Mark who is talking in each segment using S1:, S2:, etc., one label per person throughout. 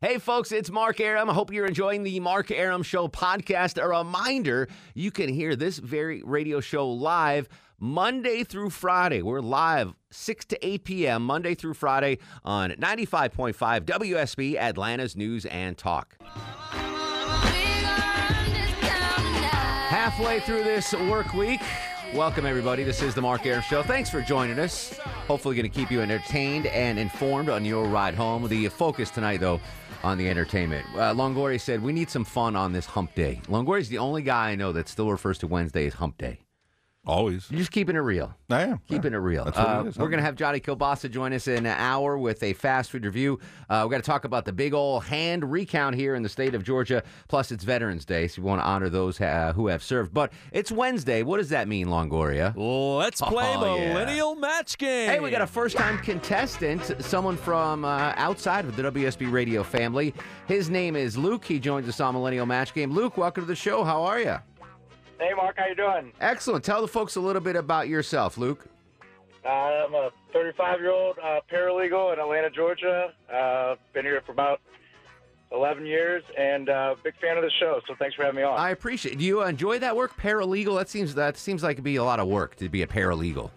S1: Hey, folks, it's Mark Arum. I hope you're enjoying the Mark Arum Show podcast. A reminder you can hear this very radio show live Monday through Friday. We're live 6 to 8 p.m., Monday through Friday on 95.5 WSB, Atlanta's News and Talk. Halfway through this work week, welcome everybody. This is the Mark Arum Show. Thanks for joining us. Hopefully, going to keep you entertained and informed on your ride home. The focus tonight, though, on the entertainment. Uh, Longoria said we need some fun on this hump day. Longoria is the only guy I know that still refers to Wednesday as hump day.
S2: Always.
S1: You're just keeping it real.
S2: I am.
S1: Keeping it real.
S2: That's what
S1: Uh,
S2: it is.
S1: we're going to have Johnny Kielbasa join us in an hour with a fast food review. Uh, we're going to talk about the big old hand recount here in the state of Georgia. Plus, it's Veterans Day, so we want to honor those uh, who have served. But it's Wednesday. What does that mean, Longoria?
S3: Let's play
S1: Oh, yeah.
S3: Millennial Match Game.
S1: Hey, we got a first time contestant, someone from uh, outside of the WSB radio family. His name is Luke. He joins us on Millennial Match Game. Luke, welcome to the show. How are you?
S4: Hey, Mark, how you doing?
S1: Excellent. Tell the folks a little bit about yourself, Luke.
S4: Uh, I'm a 35-year-old uh, paralegal in Atlanta, Georgia. Uh, been here for about 11 years, and uh, big fan of the show. So thanks for having me on.
S1: I appreciate. it. Do you enjoy that work, paralegal? That seems that seems like it'd be a lot of work to be a paralegal.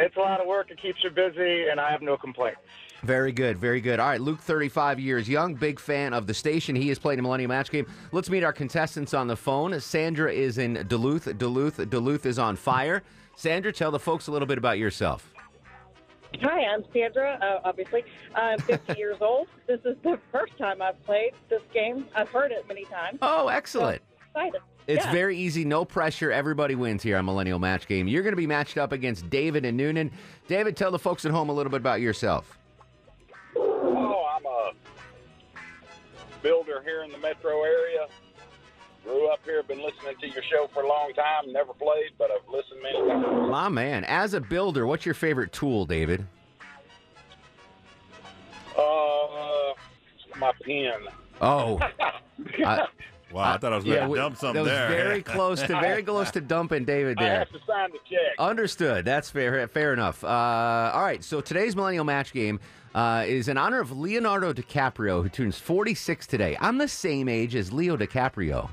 S4: It's a lot of work. It keeps you busy, and I have no complaints.
S1: Very good, very good. All right, Luke, 35 years young, big fan of the station. He has played a Millennium Match Game. Let's meet our contestants on the phone. Sandra is in Duluth. Duluth, Duluth is on fire. Sandra, tell the folks a little bit about yourself.
S5: Hi, I'm Sandra. Uh, obviously, I'm 50 years old. This is the first time I've played this game. I've heard it many times.
S1: Oh, excellent.
S5: Excited.
S1: It's
S5: Yeah.
S1: very easy, no pressure. Everybody wins here on Millennial Match Game. You're going to be matched up against David and Noonan. David, tell the folks at home a little bit about yourself.
S6: Oh, I'm a builder here in the metro area. Grew up here, been listening to your show for a long time. Never played, but I've listened many times.
S1: My man, as a builder, what's your favorite tool, David?
S6: Uh, my pen.
S1: Oh, I-
S2: Wow, I thought I was going
S1: yeah,
S2: to
S1: we-
S2: dump something
S1: that was
S2: there.
S1: very close to very close to dumping David there.
S6: I
S1: there.
S6: have to sign the check.
S1: Understood. That's fair. Fair enough. Uh, all right. So today's Millennial Match Game uh, is in honor of Leonardo DiCaprio, who turns 46 today. I'm the same age as Leo DiCaprio.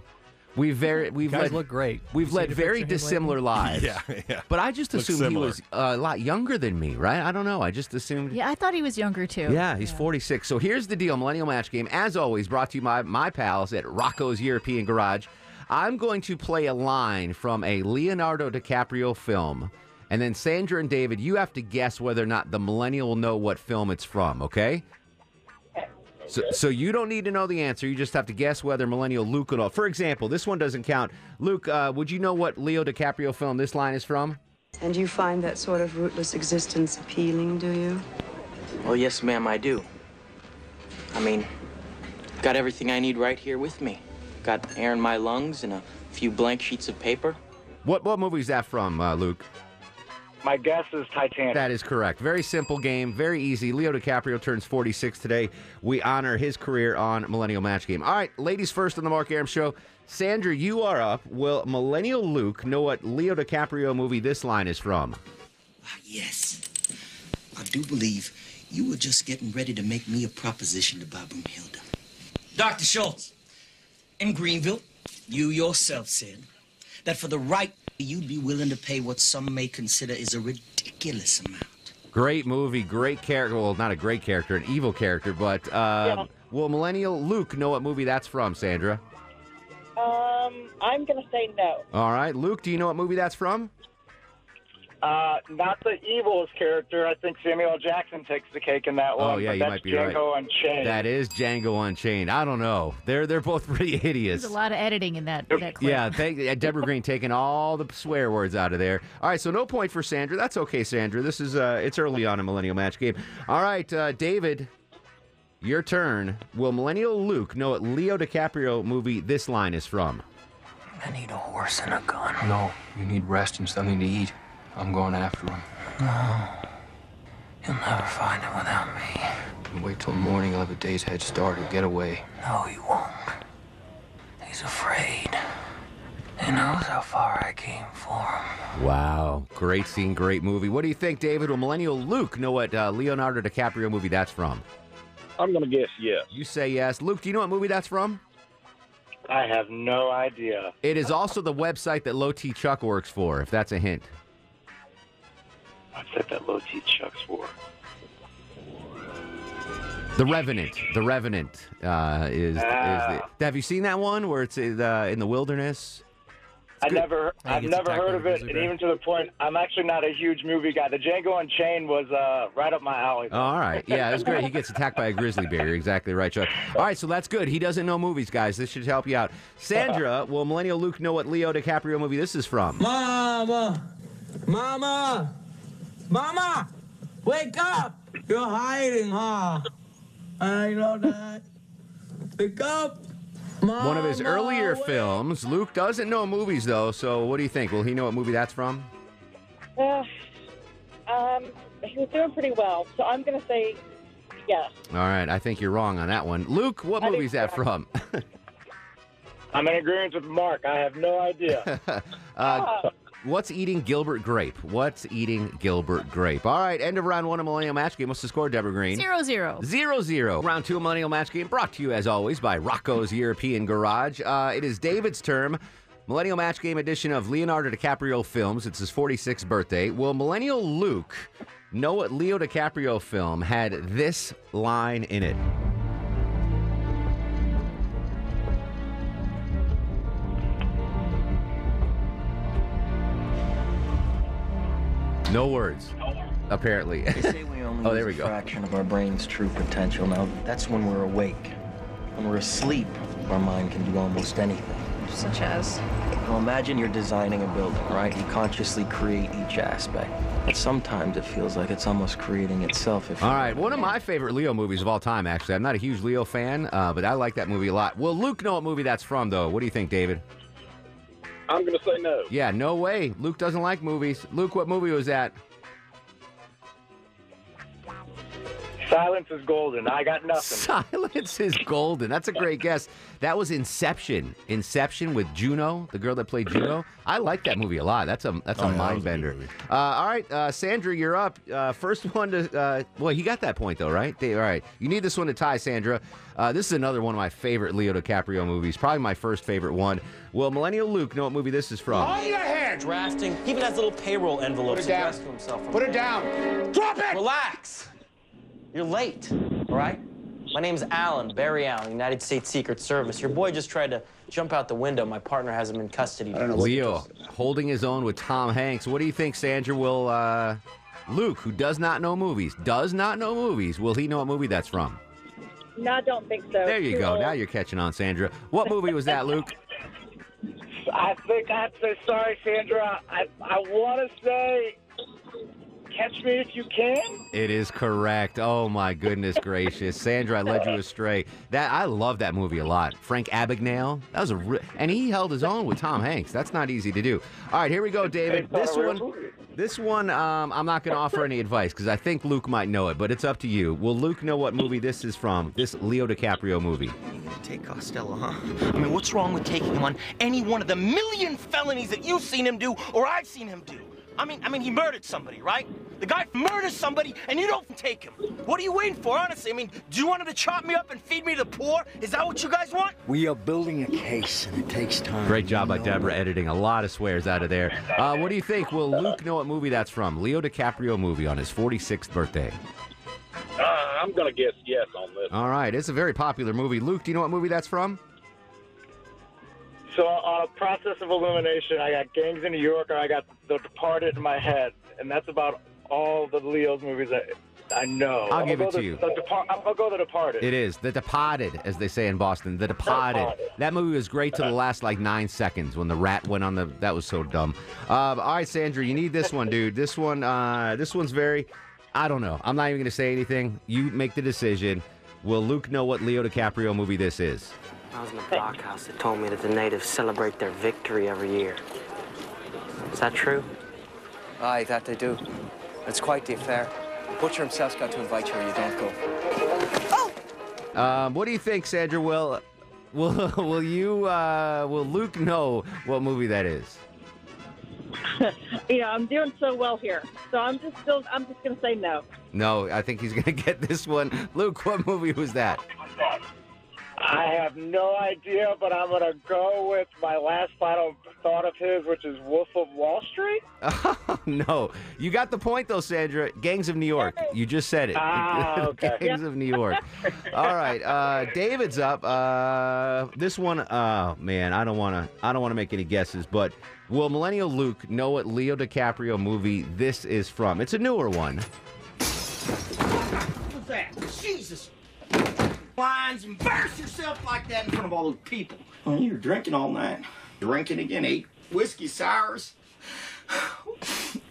S1: We've very we've
S3: guys
S1: led,
S3: look great.
S1: We've
S3: You
S1: led very
S3: picture of him
S1: dissimilar lives.
S2: yeah, yeah.
S1: But I just
S2: Looks
S1: assumed he was uh, a lot younger than me, right? I don't know. I just assumed.
S7: Yeah, I thought he was younger too.
S1: Yeah, he's 46. So here's the deal Millennial Match Game, as always, brought to you by my pals at Rocco's European Garage. I'm going to play a line from a Leonardo DiCaprio film. And then Sandra and David, you have to guess whether or not the millennial will know what film it's from, okay? So, so you don't need to know the answer. You just have to guess whether millennial Luke will know. For example, this one doesn't count. Luke, uh, would you know what Leo DiCaprio film this line is from?
S8: And you find that sort of rootless existence appealing, do you?
S9: Well, yes, ma'am, I do. I mean, got everything I need right here with me. Got air in my lungs and a few blank sheets of paper.
S1: What what movie is that from, uh, Luke?
S4: My guess is Titanic.
S1: That is correct. Very simple game, very easy. Leo DiCaprio turns 46 today. We honor his career on Millennial Match Game. All right, ladies first on the Mark Arum Show. Sandra, you are up. Will Millennial Luke know what Leo DiCaprio movie this line is from?
S10: Ah, yes. I do believe you were just getting ready to make me a proposition to Broomhilda. Dr. Schultz, in Greenville, you yourself said that for the right, you'd be willing to pay what some may consider is a ridiculous amount.
S1: Great movie, great character. Well, not a great character, an evil character, but uh, will Millennial Luke know what movie that's from, Sandra?
S5: Um, I'm going to say no.
S1: All right, Luke, do you know what movie that's from?
S4: Uh, not the evilest character. I think Samuel L. Jackson takes the cake in that one.
S1: Oh, yeah,
S4: but
S1: you might be
S4: Django
S1: right.
S4: Unchained.
S1: That is Django Unchained. I don't know. They're they're both pretty hideous.
S7: There's a lot of editing in that, that clip.
S1: Yeah, thank Deborah Green taking all the swear words out of there. All right, so no point for Sandra. That's okay, Sandra. This is uh, it's early on a Millennial Match Game. All right, uh, David, Your turn. Will Millennial Luke know what Leo DiCaprio movie this line is from?
S9: I need a horse and a gun.
S11: No, you need rest and something to eat. I'm going after him.
S9: No. You'll never find him without me.
S11: Wait till morning, he'll have a day's head start. He'll get away.
S9: No, he won't. He's afraid. He knows how far I came for him.
S1: Wow. Great scene, great movie. What do you think, David? Will Millennial Luke know what uh, Leonardo DiCaprio movie that's from?
S6: I'm going to guess yes.
S1: You say yes. Luke, do you know what movie that's from?
S4: I have no idea.
S1: It is also the website that Low T Chuck works for, if that's a hint.
S4: What's that that low T Chuck's for?
S1: The Revenant. The Revenant uh, is, is
S4: Ah.
S1: the, Have you seen that one where it's in, uh, in the wilderness?
S4: I never,
S1: I
S4: I've never heard of it, and
S1: bear.
S4: even to the point, I'm actually not a huge movie guy. The Django Unchained was uh, right up my alley.
S1: Oh, all right. Yeah, it was great. He gets attacked by a grizzly bear. You're exactly right, Chuck. All right, so that's good. He doesn't know movies, guys. This should help you out. Sandra, will Millennial Luke know what Leo DiCaprio movie this is from?
S12: Mama! Mama! Mama! Wake up! You're hiding, huh? I know that. Wake up! Mama!
S1: One of his earlier films. Luke doesn't know movies, though, so what do you think? Will he know what movie that's from?
S5: Uh, um, he was doing pretty well, so I'm going to say yes.
S1: All right, I think you're wrong on that one. Luke, what
S5: I
S1: movie is that from?
S4: I'm in agreement with Mark. I have no idea.
S1: uh, what's eating Gilbert Grape? What's eating Gilbert Grape? All right, end of round one of Millennial Match Game. What's the score, Deborah Green?
S7: Zero zero.
S1: Zero zero. Round two of Millennial Match Game brought to you as always by Rocco's European Garage. Uh, it is David's term. Millennial Match Game edition of Leonardo DiCaprio films. It's his 46th birthday. Will Millennial Luke know what Leo DiCaprio film had this line in it? No words, apparently.
S9: They say we only
S1: oh, there we
S9: a
S1: go.
S9: fraction of our brain's true potential. Now, that's when we're awake. When we're asleep, our mind can do almost anything.
S7: Such as?
S9: Well, imagine you're designing a building, right? You consciously create each aspect. But sometimes it feels like it's almost creating itself. If
S1: All right, one of my favorite Leo movies of all time, actually. I'm not a huge Leo fan, uh, but I like that movie a lot. Will Luke know what movie that's from, though? What do you think, David?
S6: I'm going to say no.
S1: Yeah, no way. Luke doesn't like movies. Luke, what movie was that?
S4: Silence is golden. I got nothing.
S1: Silence is golden. That's a great guess. That was Inception. Inception with Juno, the girl that played Juno. I like that movie a lot. That's a that's a
S2: Oh, yeah,
S1: mind
S2: was a good
S1: bender.
S2: movie.
S1: Uh, all right, uh, Sandra, you're up. Uh, first one to. Uh, well, you got that point though, right? They- all right, you need this one to tie, Sandra. Uh, this is another one of my favorite Leo DiCaprio movies. Probably my first favorite one. Will Millennial Luke know what movie this is from?
S13: your hair, drafting. He even has little payroll envelopes
S14: Put it down.
S13: addressed to himself.
S14: Put it down. Drop it!
S13: Relax. You're late, all right? My name's Alan, Barry Allen, United States Secret Service. Your boy just tried to jump out the window. My partner has him in custody.
S1: Leo holding his own with Tom Hanks. What do you think, Sandra? Will uh, Luke, who does not know movies, does not know movies, will he know what movie that's from?
S5: No, I don't think so.
S1: There you
S5: Too
S1: go.
S5: old.
S1: Now you're catching on, Sandra. What movie was that, Luke?
S4: I think I'd say sorry, Sandra. I I want to say, catch me if you can.
S1: It is correct. Oh my goodness gracious, Sandra, I led you astray. That I love that movie a lot. Frank Abagnale. That was a re- and he held his own with Tom Hanks. That's not easy to do. All right, here we go, David. This one. This one, um, I'm not going to offer any advice because I think Luke might know it, but it's up to you. Will Luke know what movie this is from? This Leo DiCaprio movie.
S10: You're gonna take Costello, huh? I mean, what's wrong with taking him on any one of the million felonies that you've seen him do or I've seen him do? I mean, I mean, he murdered somebody, right? The guy murders somebody, and you don't take him. What are you waiting for, honestly? I mean, do you want him to chop me up and feed me to the poor? Is that what you guys want?
S15: We are building a case, and it takes time.
S1: Great job by
S15: You
S1: Deborah
S15: that.
S1: editing a lot of swears out of there. Uh, what do you think? Will Luke know what movie that's from? Leo DiCaprio movie on his 46th birthday.
S6: Uh, I'm going to guess yes on this.
S1: All right, it's a very popular movie. Luke, do you know what movie that's from?
S4: So on a process of elimination, I got Gangs in New York, or I got The Departed in my head, and that's about all the Leo's movies that I know.
S1: I'll
S4: I'm
S1: give it to
S4: the,
S1: you.
S4: The Depart- I'll go The Departed.
S1: It is The Departed, as they say in Boston. The Departed.
S4: Departed.
S1: That movie was great to the last like nine seconds when the rat went on the. That was so dumb. Uh, all right, Sandra, you need this one, dude. This one, uh, this one's very. I don't know. I'm not even gonna say anything. You make the decision. will Luke know what Leo DiCaprio movie this is?
S13: I was in the blockhouse that told me that the natives celebrate their victory every year. Is that true?
S11: Aye, that they do. It's quite the affair. The Butcher himself's got to invite you or you don't go. Oh!
S1: Um, what do you think, Sandra? Will will will you uh, will Luke know what movie that is?
S5: you know, I'm doing so well here, so I'm just still. I'm just going to say no.
S1: No, I think he's gonna get this one. Luke, what movie was that?
S4: I have no idea, but I'm going to go with my last final thought of his, which is Wolf of Wall Street.
S1: no, you got the point though, Sandra. Gangs of New York. You just said it.
S4: Ah, okay.
S1: Gangs of New York. All right, uh, David's up. Uh, this one, oh man, I don't want to. I don't want to make any guesses, but will Millennial Luke know what Leo DiCaprio movie this is from? It's a newer one.
S10: What's that? Jesus! Lines, embarrass yourself like that in front of all those people. Oh, you're drinking all night. Drinking again, eight whiskey sours.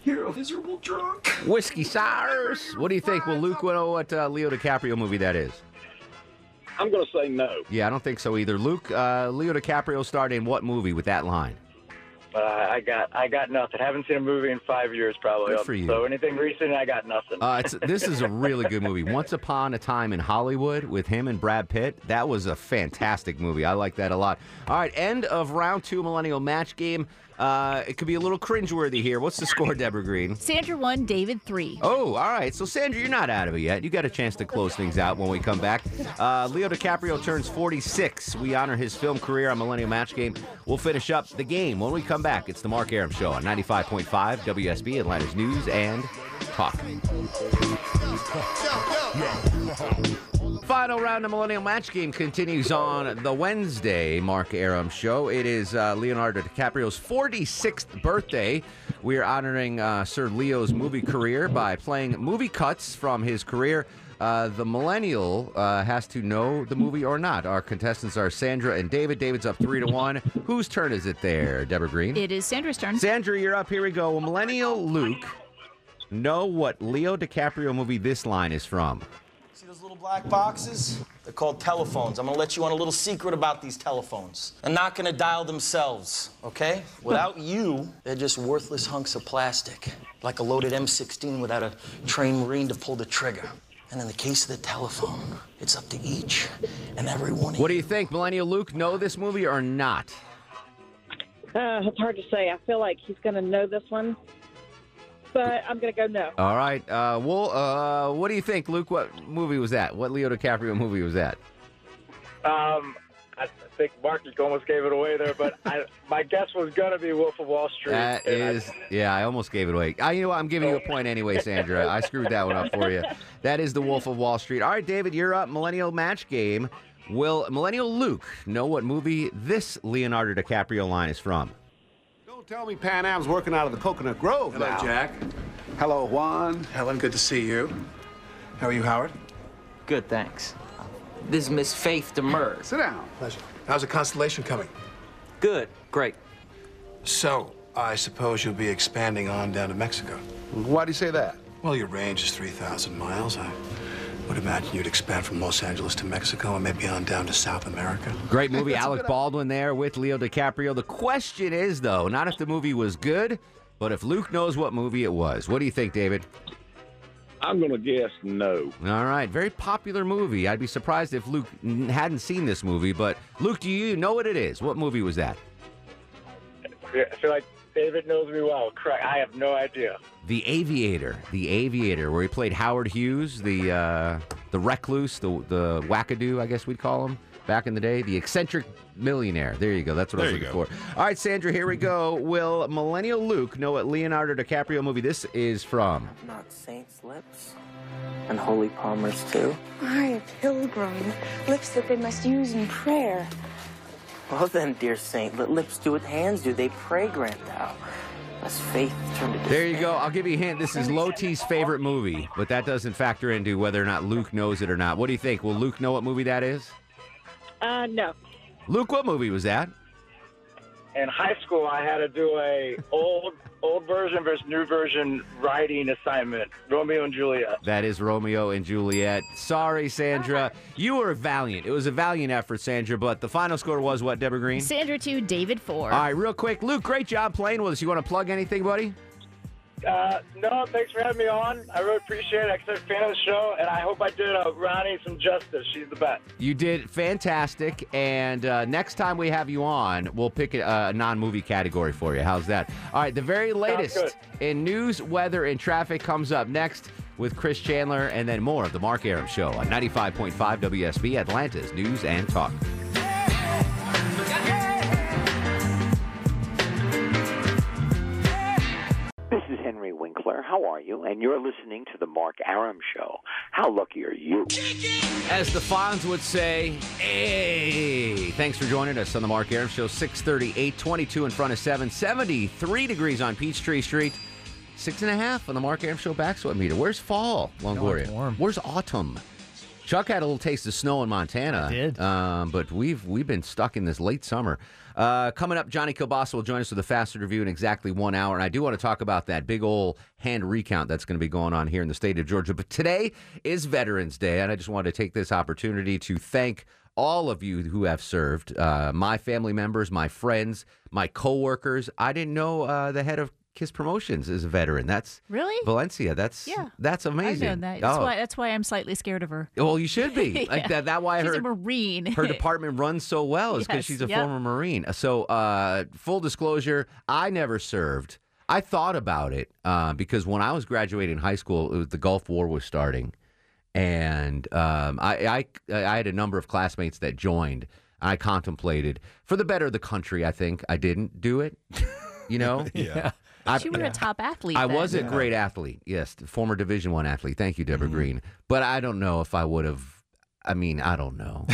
S10: You're a miserable drunk.
S1: Whiskey Sours. What do you think? Will Luke know what uh, Leo DiCaprio movie that is?
S6: I'm going to say no.
S1: Yeah, I don't think so either. Luke, uh, Leo DiCaprio starred in what movie with that line?
S4: Uh, I got I got nothing. Haven't seen a movie in five years, probably.
S1: Good for you.
S4: So anything recent, I got nothing.
S1: Uh, it's, this is a really good movie. Once Upon a Time in Hollywood with him and Brad Pitt. That was a fantastic movie. I like that a lot. All right, end of round two Millennial Match Game. Uh, it could be a little cringeworthy here. What's the score, Deborah Green?
S7: Sandra one, David three.
S1: Oh, all right. So, Sandra, you're not out of it yet. You got a chance to close things out when we come back. Uh, Leo DiCaprio turns 46. We honor his film career on Millennial Match Game. We'll finish up the game when we come back. It's the Mark Arum Show on 95.5 WSB, Atlanta's News and Talk. Final round of Millennial Match Game continues on the Wednesday Mark Arum show. It is uh, Leonardo DiCaprio's 46th birthday. We are honoring uh, Sir Leo's movie career by playing movie cuts from his career. Uh, the millennial uh, has to know the movie or not. Our contestants are Sandra and David. David's up three to one. Whose turn is it there, Deborah Green?
S7: It is Sandra's turn.
S1: Sandra, you're up. Here we go. Will millennial Luke know what Leo DiCaprio movie this line is from?
S13: See those little black boxes? They're called telephones. I'm gonna let you on a little secret about these telephones. They're not gonna dial themselves, okay? Without you, they're just worthless hunks of plastic, like a loaded M16 without a trained Marine to pull the trigger. And in the case of the telephone, it's up to each and every one of
S1: What do you think, Millennial Luke? Know this movie or not?
S5: Uh, it's hard to say. I feel like he's going to know this one, but I'm going to go no.
S1: All right. Uh, well, uh, what do you think, Luke? What movie was that? What Leo DiCaprio movie was that?
S4: Um, I think Mark you almost gave it away there, but I, my guess was going to be Wolf of Wall Street.
S1: That
S4: and I-
S1: yeah, I almost gave it away. I, you know what? I'm giving you a point anyway, Sandra. I screwed that one up for you. That is The Wolf of Wall Street. All right, David, you're up. Millennial match game. Will Millennial Luke know what movie this Leonardo DiCaprio line is from?
S16: Don't tell me Pan Am's working out of the Coconut Grove
S17: Hello,
S16: now.
S17: Jack.
S16: Hello, Juan.
S17: Helen, good to see you. How are you, Howard?
S9: Good, thanks. This is Miss Faith Domergue.
S16: Sit down.
S17: Pleasure. How's the constellation coming?
S9: Good, great.
S17: So, I suppose you'll be expanding on down to Mexico.
S16: Why do you say that?
S17: Well, your range is 3,000 miles. I would imagine you'd expand from Los Angeles to Mexico and maybe on down to South America.
S1: Great movie. Alec Baldwin there with Leo DiCaprio. The question is, though, not if the movie was good, but if Luke knows what movie it was. What do you think, David?
S6: I'm going to guess no.
S1: All right, very popular movie. I'd be surprised if Luke hadn't seen this movie. But Luke, do you know what it is? What movie was that?
S4: Yeah, I feel like David knows me well. Correct. I have no idea.
S1: The Aviator. The Aviator, where he played Howard Hughes, the uh, the recluse, the the wackadoo, I guess we'd call him back in the day, the eccentric millionaire. There you go. That's what I was
S2: There you
S1: looking for. All right, Sandra, here we go. Will Millennial Luke know what Leonardo DiCaprio movie this is from?
S9: Not saints' lips. And holy palmers, too.
S8: I, a pilgrim, lips that they must use in prayer.
S9: Well then, dear saint, let lips do what hands do. They pray, grant thou. Lest faith turn to
S1: There you go. I'll give you a hint. This is Loti's favorite movie, but that doesn't factor into whether or not Luke knows it or not. What do you think? Will Luke know what movie that is?
S5: Uh, no.
S1: Luke, what movie was that?
S4: In high school, I had to do a old old version versus new version writing assignment, Romeo and Juliet.
S1: That is Romeo and Juliet. Sorry, Sandra. Uh-huh. You were valiant. It was a valiant effort, Sandra, but the final score was what, Deborah Green?
S7: Sandra 2, David 4.
S1: All right, real quick. Luke, great job playing with us. You want to plug anything, buddy?
S4: Uh, no, thanks for having me on. I really appreciate it. I'm a fan of the show, and I hope I did uh, Ronnie some justice. She's the best.
S1: You did fantastic. And uh, next time we have you on, we'll pick a, a non movie category for you. How's that? All right, the very latest in news, weather, and traffic comes up next with Chris Chandler and then more of The Mark Arum Show on 95.5 WSB, Atlanta's News and Talk.
S15: This is Henry Winkler. How are you? And you're listening to the Mark Arum Show. How lucky are you?
S1: As the Fonz would say, hey, thanks for joining us on the Mark Arum Show. 630, 822 in front of 7, 73 degrees on Peachtree Street, six and a half on the Mark Arum Show back sweat meter. Where's fall, Longoria?
S18: it's warm.
S1: Where's autumn? Chuck had a little taste of snow in Montana.
S18: I did.
S1: Um, but we've we've been stuck in this late summer. Uh, coming up, Johnny Kielbasa will join us with a faster review in exactly one hour. And I do want to talk about that big old hand recount that's going to be going on here in the state of Georgia. But today is Veterans Day, and I just wanted to take this opportunity to thank all of you who have served, uh, my family members, my friends, my coworkers. I didn't know uh, the head of Kiss Promotions is a veteran. That's
S7: Really?
S1: Valencia. That's
S7: Yeah.
S1: That's amazing.
S7: I know that. That's
S1: Oh.
S7: why. That's why I'm slightly scared of her.
S1: Well, you should be like
S7: Yeah.
S1: that. That why
S7: She's
S1: her
S7: a Marine.
S1: her department runs so well is because
S7: Yes,
S1: she's a
S7: yep.
S1: former Marine. So, uh, full disclosure, I never served. I thought about it uh, because when I was graduating high school, it was, the Gulf War was starting, and um, I, I I had a number of classmates that joined. I contemplated for the better of the country. I think I didn't do it. You know,
S18: Yeah.
S1: I-
S7: you were a top athlete.
S1: I
S7: then.
S1: was a great athlete. Yes, former Division One athlete. Thank you, Deborah mm-hmm. Green. But I don't know if I would have. I mean, I don't know.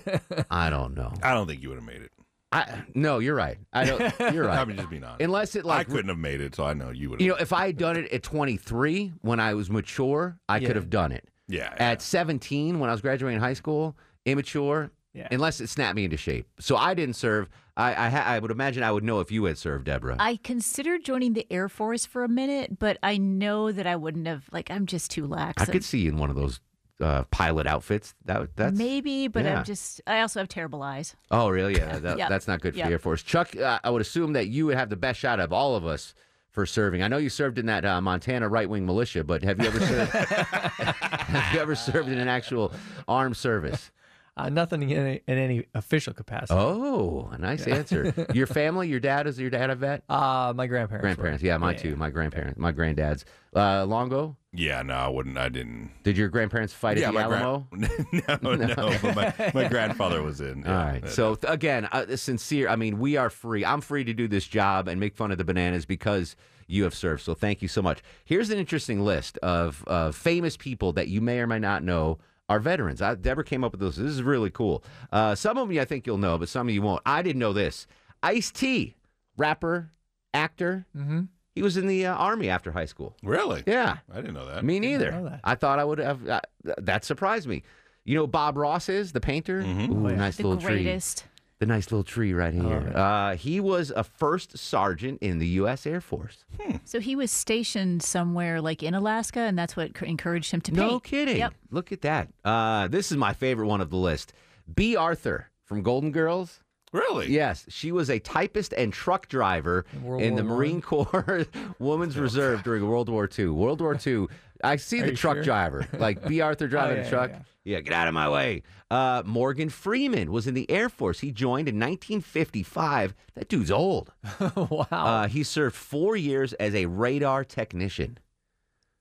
S1: I don't know.
S2: I don't think you would have made it.
S1: I no, you're right. I don't. You're right.
S2: I'm just being honest.
S1: Unless it like
S2: I couldn't have made it, so I know you would. Have.
S1: You know, if I had done it at 23 when I was mature, I
S18: Yeah.
S1: could have done it.
S2: Yeah.
S1: At 17 when I was graduating high school, immature.
S18: Yeah.
S1: Unless it snapped me into shape. So I didn't serve. I I, ha- I would imagine I would know if you had served, Deborah.
S7: I considered joining the Air Force for a minute, but I know that I wouldn't have. Like, I'm just too lax.
S1: I could see you in one of those uh, pilot outfits. That that's
S7: maybe, but
S1: yeah.
S7: I'm just. I also have terrible eyes.
S1: Oh, really? Yeah, that,
S7: Yep.
S1: that's not good for
S7: Yep.
S1: the Air Force. Chuck, uh, I would assume that you would have the best shot of all of us for serving. I know you served in that uh, Montana right wing militia, but have you ever served? have you ever served in an actual armed service?
S18: Uh, nothing in any, in any official capacity.
S1: Oh, a nice answer. Your family, your dad is your dad a vet?
S18: Uh, my grandparents. were.
S1: Grandparents, yeah, mine too. My grandparents, my granddads. Uh, Longo,
S2: Yeah, no, I wouldn't. I didn't.
S1: did your grandparents fight
S2: yeah,
S1: at the
S2: my gran-
S1: Alamo?
S2: no, no, but my, my grandfather was in.
S1: All
S2: yeah.
S1: right. So th- again, uh, sincere. I mean, we are free. I'm free to do this job and make fun of the bananas because you have served. So thank you so much. Here's an interesting list of uh, famous people that you may or may not know are veterans. I, Deborah came up with this. This is really cool. Uh, some of you I think you'll know, but some of you won't. I didn't know this. Ice T, rapper, actor.
S18: Mm-hmm.
S1: He was in the uh, army after high school.
S2: Really?
S1: Yeah.
S2: I didn't know that.
S1: Me
S18: know
S1: neither.
S18: that.
S1: I thought I would have. Uh, that surprised me. You know, who Bob Ross is the painter. Ooh, nice
S7: The
S1: little tree.
S7: greatest.
S1: The nice little tree right here. Uh, he was a first sergeant in the U.S. Air Force.
S7: So he was stationed somewhere like in Alaska, and that's what encouraged him to paint.
S1: No kidding.
S7: Yep.
S1: Look at that. Uh, this is my favorite one of the list. Bea Arthur from Golden Girls.
S2: Really?
S1: Yes, she was a typist and truck driver
S18: World
S1: in the
S18: War
S1: Marine Corps Women's Reserve during World War II. World War II. I see
S18: Are
S1: the truck
S18: sure?
S1: driver, like Bea Arthur driving
S18: yeah,
S1: a truck.
S18: yeah.
S1: Yeah, get out of my way. Uh, Morgan Freeman was in the Air Force. He joined in 1955. That dude's old.
S18: wow.
S1: Uh, he served four years as a radar technician.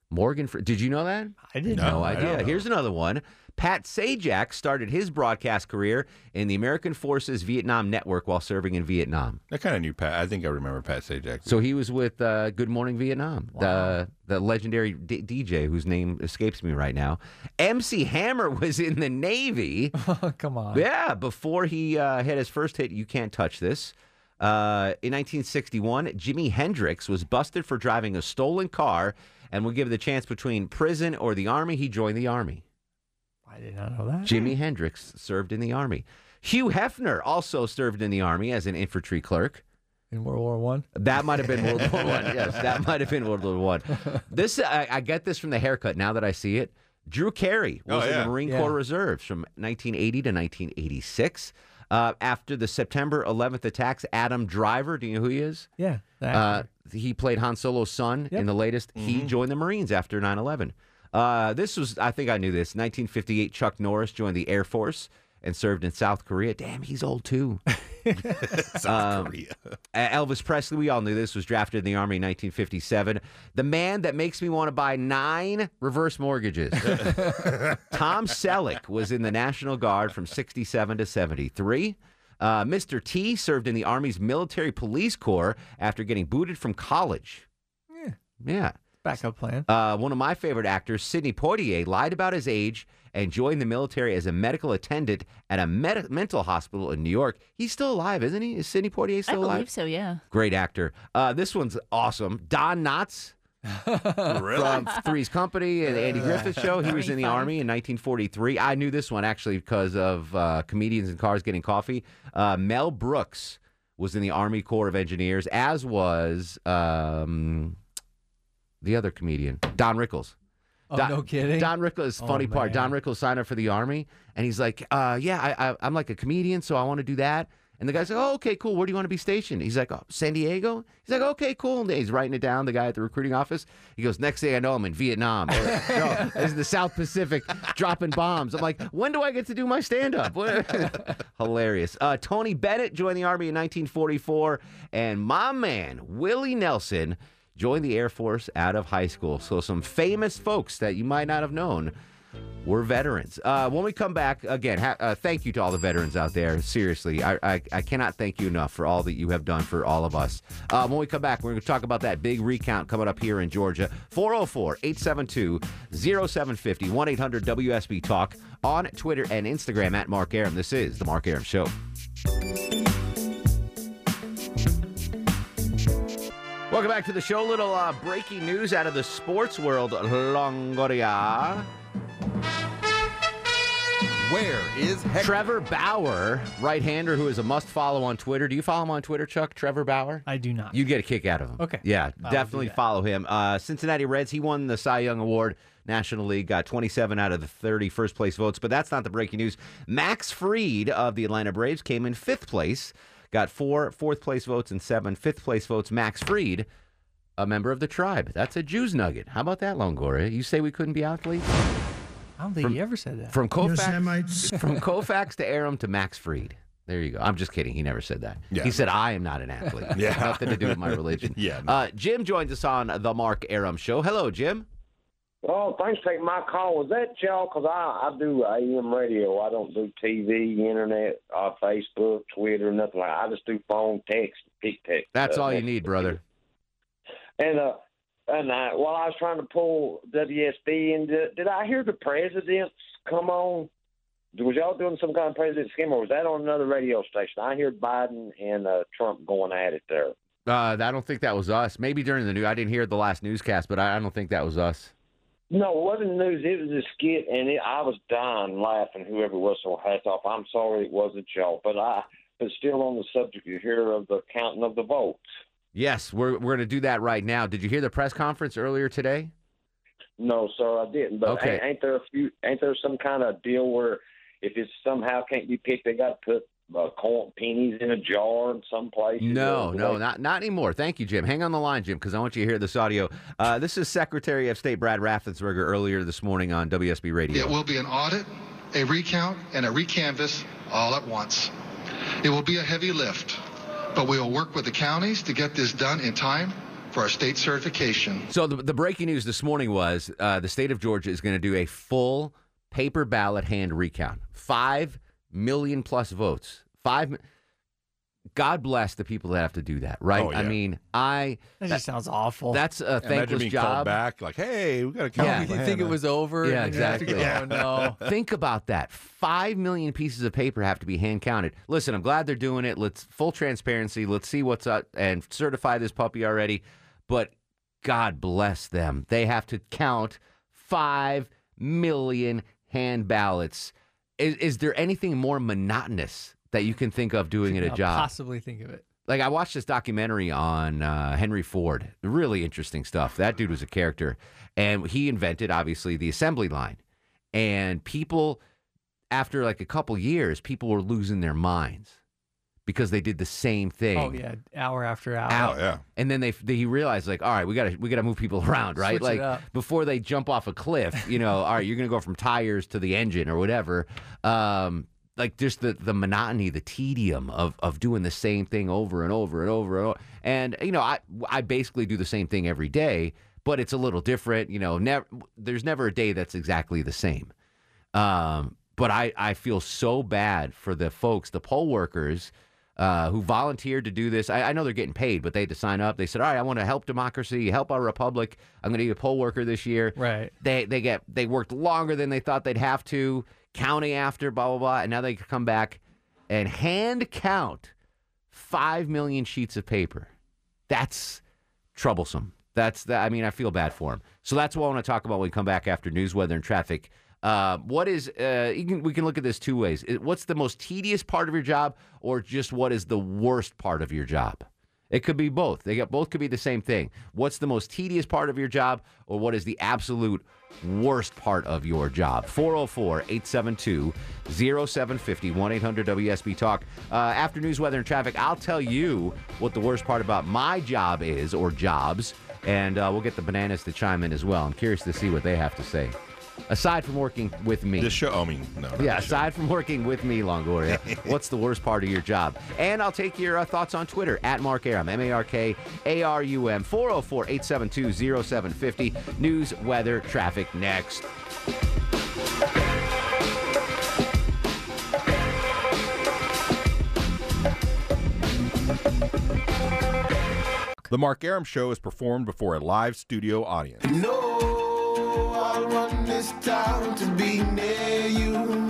S1: Morgan, Fre- did you know that?
S18: I didn't
S1: No
S18: know.
S1: Idea.
S18: know.
S1: Here's another one. Pat Sajak started his broadcast career in the American Forces Vietnam Network while serving in Vietnam.
S2: I kind of knew Pat. I think I remember Pat Sajak.
S1: So he was with uh, Good Morning Vietnam, the the legendary D- DJ whose name escapes me right now. MC Hammer was in the Navy.
S18: Oh, come on.
S1: Yeah, before he uh, had his first hit, You Can't Touch This. Uh, in 1961, Jimi Hendrix was busted for driving a stolen car and would give the chance between prison or the Army. He joined the Army.
S18: I did not know that.
S1: Jimi Hendrix served in the Army. Hugh Hefner also served in the Army as an infantry clerk.
S18: In World War One.
S1: That might have been World War One. Yes, that might have been World War One. This I, I get this from the haircut. Now that I see it, Drew Carey was
S2: Oh,
S1: in the Marine
S18: Yeah.
S1: Corps Reserves from 1980 to 1986. Uh, after the September 11th attacks, Adam Driver, do you know who he is?
S18: Yeah.
S1: Uh, he played Han Solo's son in the latest. He joined the Marines after 9 11. Uh, this was, I think I knew this. 1958, Chuck Norris joined the Air Force and served in South Korea. Damn, he's old too.
S2: South
S1: Um,
S2: Korea.
S1: Elvis Presley, we all knew this, was drafted in the Army in 1957. The man that makes me want to buy nine reverse mortgages. Tom Selleck was in the National Guard from 67 to 73. Uh, Mr. T served in the Army's Military Police Corps after getting booted from college.
S18: Yeah.
S1: Yeah.
S18: Backup plan.
S1: Uh, one of my favorite actors, Sidney Poitier, lied about his age and joined the military as a medical attendant at a med- mental hospital in New York. He's still alive, isn't he? Is Sidney Poitier
S7: I
S1: still alive?
S7: I believe so, yeah.
S1: Great actor. Uh, this one's awesome. Don Knotts from Three's Company and the Andy Griffith Show. He was in the Army in 1943. I knew this one actually because of uh, comedians in cars getting coffee. Uh, Mel Brooks was in the Army Corps of Engineers, as was um, the other comedian, Don Rickles.
S18: Oh,
S1: Don,
S18: no kidding?
S1: Don Rickles,
S18: Oh,
S1: funny part. Don. Rickles signed up for the army, and he's like, uh, "Yeah, I, I, I'm like a comedian, so I want to do that." And the guy's like, "Oh, okay, cool. Where do you want to be stationed?" He's like, oh, "San Diego." He's like, "Okay, cool." And he's writing it down. The guy at the recruiting office. He goes, "Next thing I know, I'm in Vietnam. Or, no, this is the South Pacific, dropping bombs." I'm like, "When do I get to do my stand-up?" Hilarious. Uh, Tony Bennett joined the army in 1944, and my man Willie Nelson joined the Air Force out of high school. So some famous folks that you might not have known were veterans. Uh, when we come back, again, ha- uh, thank you to all the veterans out there. Seriously, I, I, I cannot thank you enough for all that you have done for all of us. Uh, when we come back, we're going to talk about that big recount coming up here in Georgia. 404 872 0750 1 800 WSB Talk on Twitter and Instagram at Mark Arum. This is The Mark Arum Show. Welcome back to the show. Little uh, breaking news out of the sports world, Longoria.
S2: Where is Hector?
S1: Trevor Bauer, right-hander, who is a must-follow on Twitter. Do you follow him on Twitter, Chuck? Trevor Bauer?
S18: I do not.
S1: You get a kick out of him.
S18: Okay.
S1: Yeah,
S18: I'll
S1: definitely follow him. Uh, Cincinnati Reds, he won the Cy Young Award, National League, got 27 out of the 30 first place votes, but that's not the breaking news. Max Fried of the Atlanta Braves came in fifth place, got four fourth place votes and seven fifth place votes. Max Fried, a member of the tribe. That's a Jews nugget. How about that, Longoria? You say we couldn't be athletes?
S18: I don't think he ever said that.
S1: From Koufax,
S19: Semites.
S1: from Koufax to Arum to Max Fried. There you go. I'm just kidding. He never said that.
S2: Yeah.
S1: He said, I am not an athlete.
S2: Yeah.
S1: Nothing to do with my religion.
S2: Yeah, no.
S1: Uh, Jim joins us on the Mark Arum Show. Hello, Jim.
S19: Oh, thanks for taking my call. Was that y'all? Because I, I do AM radio. I don't do TV, internet, uh, Facebook, Twitter, nothing like that. I just do phone, text, pick text.
S1: That's
S19: uh,
S1: all you need, brother.
S19: And uh, and I, while I was trying to pull WSB, and did, did I hear the presidents come on? Was y'all doing some kind of president scheme, or was that on another radio station? I heard Biden and uh, Trump going at it there.
S1: Uh, I don't think that was us. Maybe during the new, I didn't hear the last newscast, but I, I don't think that was us.
S19: No, it wasn't news. It was a skit, and it, I was dying laughing. Whoever it was, so hats off. I'm sorry it wasn't y'all, but I. But still on the subject you hear of the counting of the votes.
S1: Yes, we're, we're going to do that right now. Did you hear the press conference earlier today?
S19: No, sir, I didn't. But
S1: Okay.
S19: ain't, ain't there a few? Ain't there some kind of deal where if it somehow can't be picked, they got to put uh, coin pennies in a jar in some places?
S1: No, no,
S19: they-
S1: not not anymore. Thank you, Jim. Hang on the line, Jim, because I want you to hear this audio. Uh, this is Secretary of State Brad Raffensperger earlier this morning on WSB Radio.
S20: It will be an audit, a recount, and a recanvass all at once. It will be a heavy lift, but we will work with the counties to get this done in time for our state certification.
S1: So the, the breaking news this morning was uh, the state of Georgia is going to do a full paper ballot hand recount. Five million plus votes. Five. God bless the people that have to do that, right?
S2: Oh,
S1: I mean, I.
S18: That just sounds awful.
S1: That's a
S2: Imagine
S1: thankless
S2: being
S1: job.
S2: called back, like, hey, we got to count.
S1: Yeah.
S2: the
S18: you think it was over?
S1: Yeah,
S18: and then you have to
S1: exactly.
S18: go, Oh no.
S1: Think about that. Five million pieces of paper have to be hand counted. Listen, I'm glad they're doing it. Let's full transparency. Let's see what's up and certify this puppy already. But God bless them. They have to count five million hand ballots. Is, is there anything more monotonous that you can think of doing at a job?
S18: Possibly think of it.
S1: like I watched this documentary on uh, Henry Ford. Really interesting stuff. That dude was a character, and he invented obviously the assembly line. And people, after like a couple years, people were losing their minds because they did the same thing.
S18: Oh yeah, hour after hour.
S1: out. And then they, they he realized like, all right, we gotta we gotta move people around, right?
S18: Switch it
S1: like
S18: up.
S1: before they jump off a cliff, you know, all right, you're gonna go from tires to the engine or whatever. Um, like just the the monotony, the tedium of of doing the same thing over and over and over and over. And you know, I I basically do the same thing every day, but it's a little different. You know, never there's never a day that's exactly the same. Um, but I, I feel so bad for the folks, the poll workers uh, who volunteered to do this. I, I know they're getting paid, but they had to sign up. They said, "All right, I want to help democracy, help our republic. I'm going to be a poll worker this year."
S18: Right.
S1: They they get they worked longer than they thought they'd have to, counting after blah blah blah, and now they can come back and hand count five million sheets of paper. That's troublesome. That's that. I mean, I feel bad for him. So that's what I want to talk about when we come back after news, weather, and traffic. Uh, what is? Uh, can, we can look at this two ways. What's the most tedious part of your job, or just what is the worst part of your job? It could be both. They got both could be the same thing. What's the most tedious part of your job, or what is the absolute worst part of your job? 404 872 0750 1 800 WSB Talk. Uh, after news, weather, and traffic, I'll tell you what the worst part about my job is, or jobs, and uh, we'll get the bananas to chime in as well. I'm curious to see what they have to say. Aside from working with me.
S2: This show, I mean, no.
S1: Yeah,
S2: this show.
S1: aside from working with me, Longoria, what's the worst part of your job? And I'll take your uh, thoughts on Twitter at Mark Arum, M A R K A R U M, 404 872 0750. News, weather, traffic next.
S2: The Mark Arum Show is performed before a live studio audience.
S14: No, I want this town to be near you.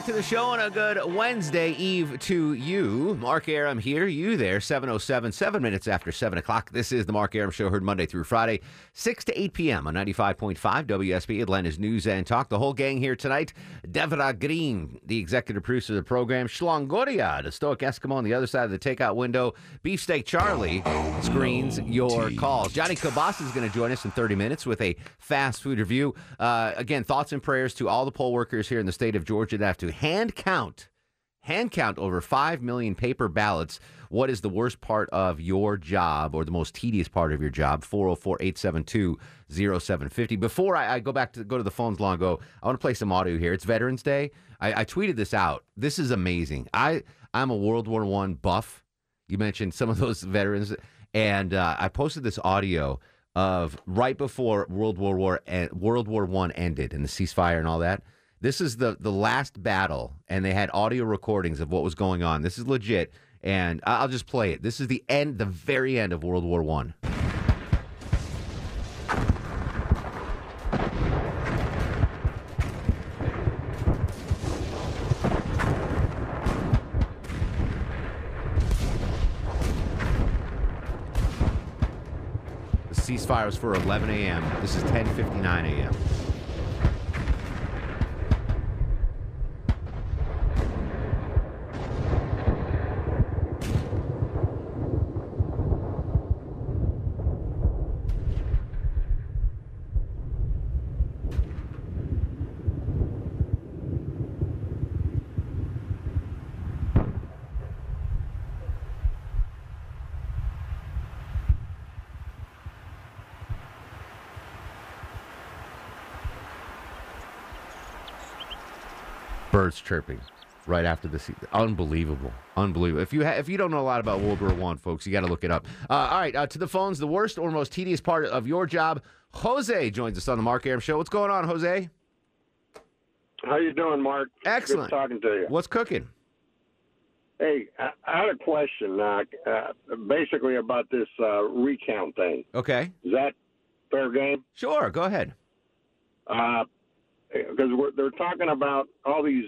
S1: Back to the show and a good Wednesday Eve to you. Mark Arum here, you there, 707, seven minutes after 7 o'clock. This is the Mark Arum Show, heard Monday through Friday, 6 to 8 p.m. on 95.5 WSB, Atlanta's News and Talk. The whole gang here tonight. Devra Green, the executive producer of the program. Shlongoria, the stoic Eskimo on the other side of the takeout window. Beefsteak Charlie screens your calls. Johnny Kabas is going to join us in 30 minutes with a fast food review. Uh, again, thoughts and prayers to all the poll workers here in the state of Georgia that have to hand count, hand count over 5 million paper ballots. What is the worst part of your job or the most tedious part of your job? 404 872 0750. Before I, I go back to go to the phones long ago, I want to play some audio here. It's Veterans Day. I, I tweeted this out. This is amazing. I, I'm a World War One buff. You mentioned some of those veterans, and uh, I posted this audio of right before World War War and World War One ended and the ceasefire and all that. This is the the last battle, and they had audio recordings of what was going on. This is legit, and I'll just play it. This is the end, the very end of World War One. The ceasefire was for 11 a.m. This is 10:59 a.m. Birds chirping right after the se- unbelievable, unbelievable. If you ha- if you don't know a lot about World War One, folks, you got to look it up. Uh, all right, uh, to the phones. The worst or most tedious part of your job. Jose joins us on the Mark Arum Show. What's going on, Jose?
S21: How you doing, Mark?
S1: Excellent.
S21: Good talking to you.
S1: What's cooking?
S21: Hey, I, I had a question, uh, uh, basically about this uh, recount thing.
S1: Okay.
S21: Is that fair game?
S1: Sure. Go ahead.
S21: Because we're they're talking about all these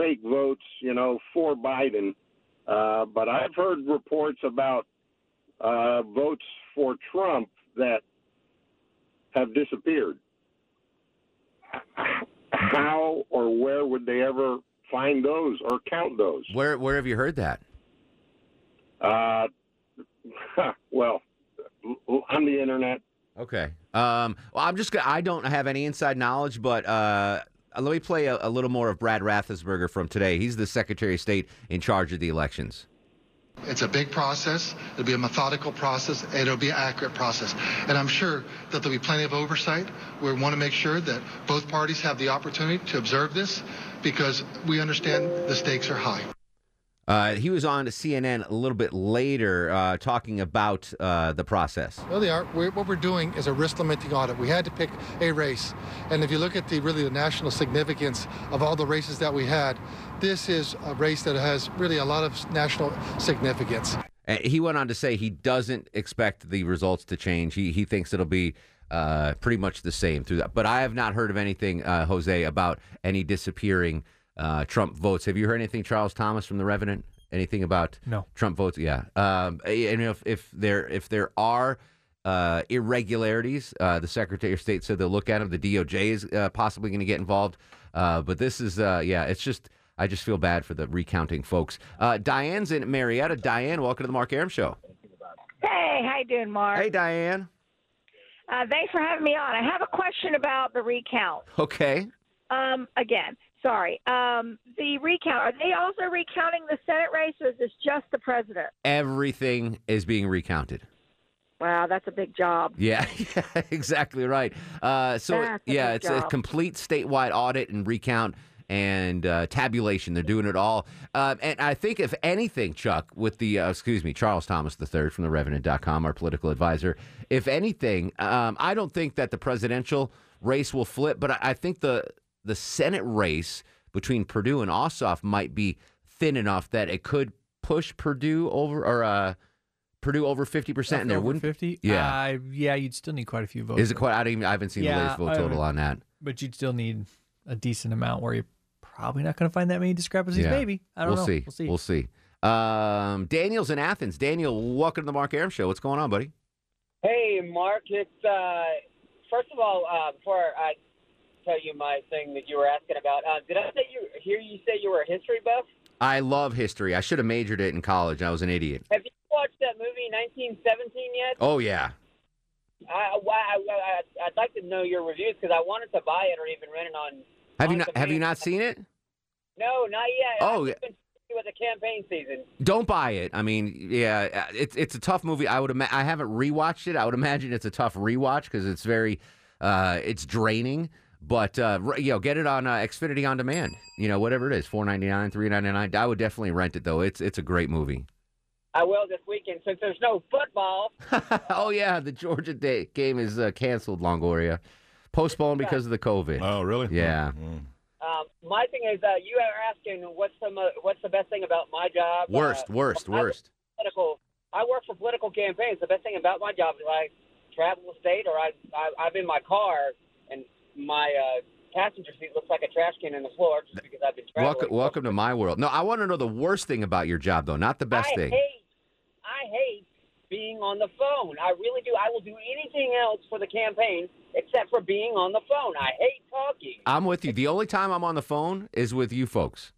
S21: fake votes, you know, for Biden. Uh, but I've heard reports about uh, votes for Trump that have disappeared. How or where would they ever find those or count those?
S1: Where where have you heard that?
S21: Uh, well, on the internet.
S1: Okay. Um, well, I'm just I don't have any inside knowledge, but uh, Uh, let me play a, a little more of Brad Raffensperger from today. He's the Secretary of State in charge of the elections.
S20: It's a big process. It'll be a methodical process, it'll be an accurate process. And I'm sure that there'll be plenty of oversight. We want to make sure that both parties have the opportunity to observe this because we understand the stakes are high.
S1: Uh, he was on CNN a little bit later uh, talking about uh, the process.
S20: Well, they are. We're, what we're doing is a risk limiting audit. We had to pick a race, and if you look at the really the national significance of all the races that we had, this is a race that has really a lot of national significance.
S1: Uh, He went on to say he doesn't expect the results to change. He he thinks it'll be uh, pretty much the same through that. But I have not heard of anything, uh, Jose, about any disappearing uh, Trump votes. Have you heard anything, Charles Thomas, from the Revenant? Anything about
S18: No.
S1: Trump votes? Yeah. Um, and if if there if there are uh, irregularities, uh, the Secretary of State said they'll look at them. The DOJ is uh, possibly going to get involved. Uh, but this is uh, yeah, it's just. I just feel bad for the recounting folks. Uh, Diane's in Marietta. Diane, welcome to the Mark Arum Show.
S22: Hey, how you doing, Mark?
S1: Hey, Diane.
S22: Uh, thanks for having me on. I have a question about the recount.
S1: Okay.
S22: Um, again, sorry. Um, the recount. Are they also recounting the Senate race, or is this just the president?
S1: Everything is being recounted.
S22: Wow, that's a big job.
S1: Yeah, yeah exactly right. Uh, so yeah, it's a complete statewide audit and recount and uh, tabulation. They're doing it all. Uh, and I think, if anything, Chuck, with the uh, excuse me, Charles Thomas III from the Revenant.com, our political advisor. If anything, um, I don't think that the presidential race will flip, but I, I think the the Senate race between Perdue and Ossoff might be thin enough that it could push Perdue over or uh, Perdue over fifty percent. And there
S18: Over
S1: wouldn't
S18: 50?
S1: Yeah.
S18: Uh, yeah, you'd still need quite a few votes.
S1: Is it quite? I, don't even, I haven't seen the latest vote total on that.
S18: But you'd still need a decent amount where you're probably not going to find that many discrepancies,
S1: Yeah.
S18: maybe. I don't
S1: we'll
S18: know.
S1: See.
S18: We'll see.
S1: We'll see. Um, Daniel's in Athens. Daniel, welcome to the Mark Arum Show. What's going on, buddy?
S23: Hey, Mark. It's uh, first of all, uh, before I tell you my thing that you were asking about, uh, did I say you hear you say you were a history buff?
S1: I love history. I should have majored it in college. I was an idiot.
S23: Have you watched that movie 1917 yet?
S1: Oh yeah.
S23: I, I, I, I'd like to know your reviews because I wanted to buy it or even rent it on.
S1: Have you not? Have you not seen it?
S23: No, not yet.
S1: Oh, yeah.
S23: with the campaign season.
S1: Don't buy it. I mean, yeah, it's it's a tough movie. I would ima- I haven't rewatched it. I would imagine it's a tough rewatch because it's very, uh, it's draining. But uh, you know, get it on uh, Xfinity on demand. You know, whatever it is, four ninety nine, three ninety nine. I would definitely rent it though. It's it's a great movie.
S23: I will this weekend since there's no football.
S1: oh yeah, the Georgia day game is uh, canceled. Longoria, postponed because of the COVID.
S2: Oh really?
S1: Yeah.
S23: Um, my thing is, uh, you are asking what's the mo- what's the best thing about my job?
S1: Worst,
S23: Uh,
S1: worst,
S23: I
S1: worst.
S23: Political. I work for political campaigns. The best thing about my job is I travel the state, or I, I I'm in my car and my uh, passenger seat looks like a trash can in the floor just because I've been traveling.
S1: Welcome, welcome to my world. No, I want to know the worst thing about your job though, not the best
S23: I
S1: thing.
S23: hate, I hate being on the phone. I really do. I will do anything else for the campaign except for being on the phone. I hate talking.
S1: I'm with you. The only time I'm on the phone is with you folks.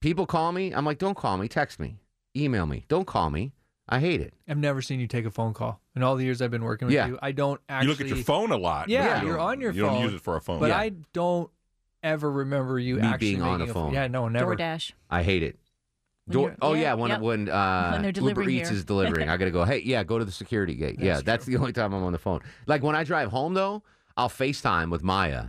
S1: People call me. I'm like, don't call me. Text me. Email me. Don't call me. I hate it.
S18: I've never seen you take a phone call in all the years I've been working with
S1: Yeah.
S18: you. I don't actually.
S2: You look at your phone a lot. but
S18: Yeah,
S2: you
S18: you're
S2: don't-
S18: on your
S2: you
S18: phone.
S2: don't use it for a phone.
S18: But
S2: Yeah.
S18: I don't ever remember you
S1: Me
S18: actually
S1: being on
S18: making
S1: a phone.
S18: Yeah, no, never.
S7: DoorDash.
S1: I hate it.
S7: When
S1: Door-
S7: you're-
S1: oh
S7: yeah,
S1: yeah, when
S7: yep.
S1: when, uh,
S7: When they're
S1: Uber
S7: delivering
S1: Eats
S7: here.
S1: is delivering, I gotta go. Hey, yeah, go to the security gate. yeah, that's the only time I'm on the phone. Like when I drive home though, I'll FaceTime with Maya.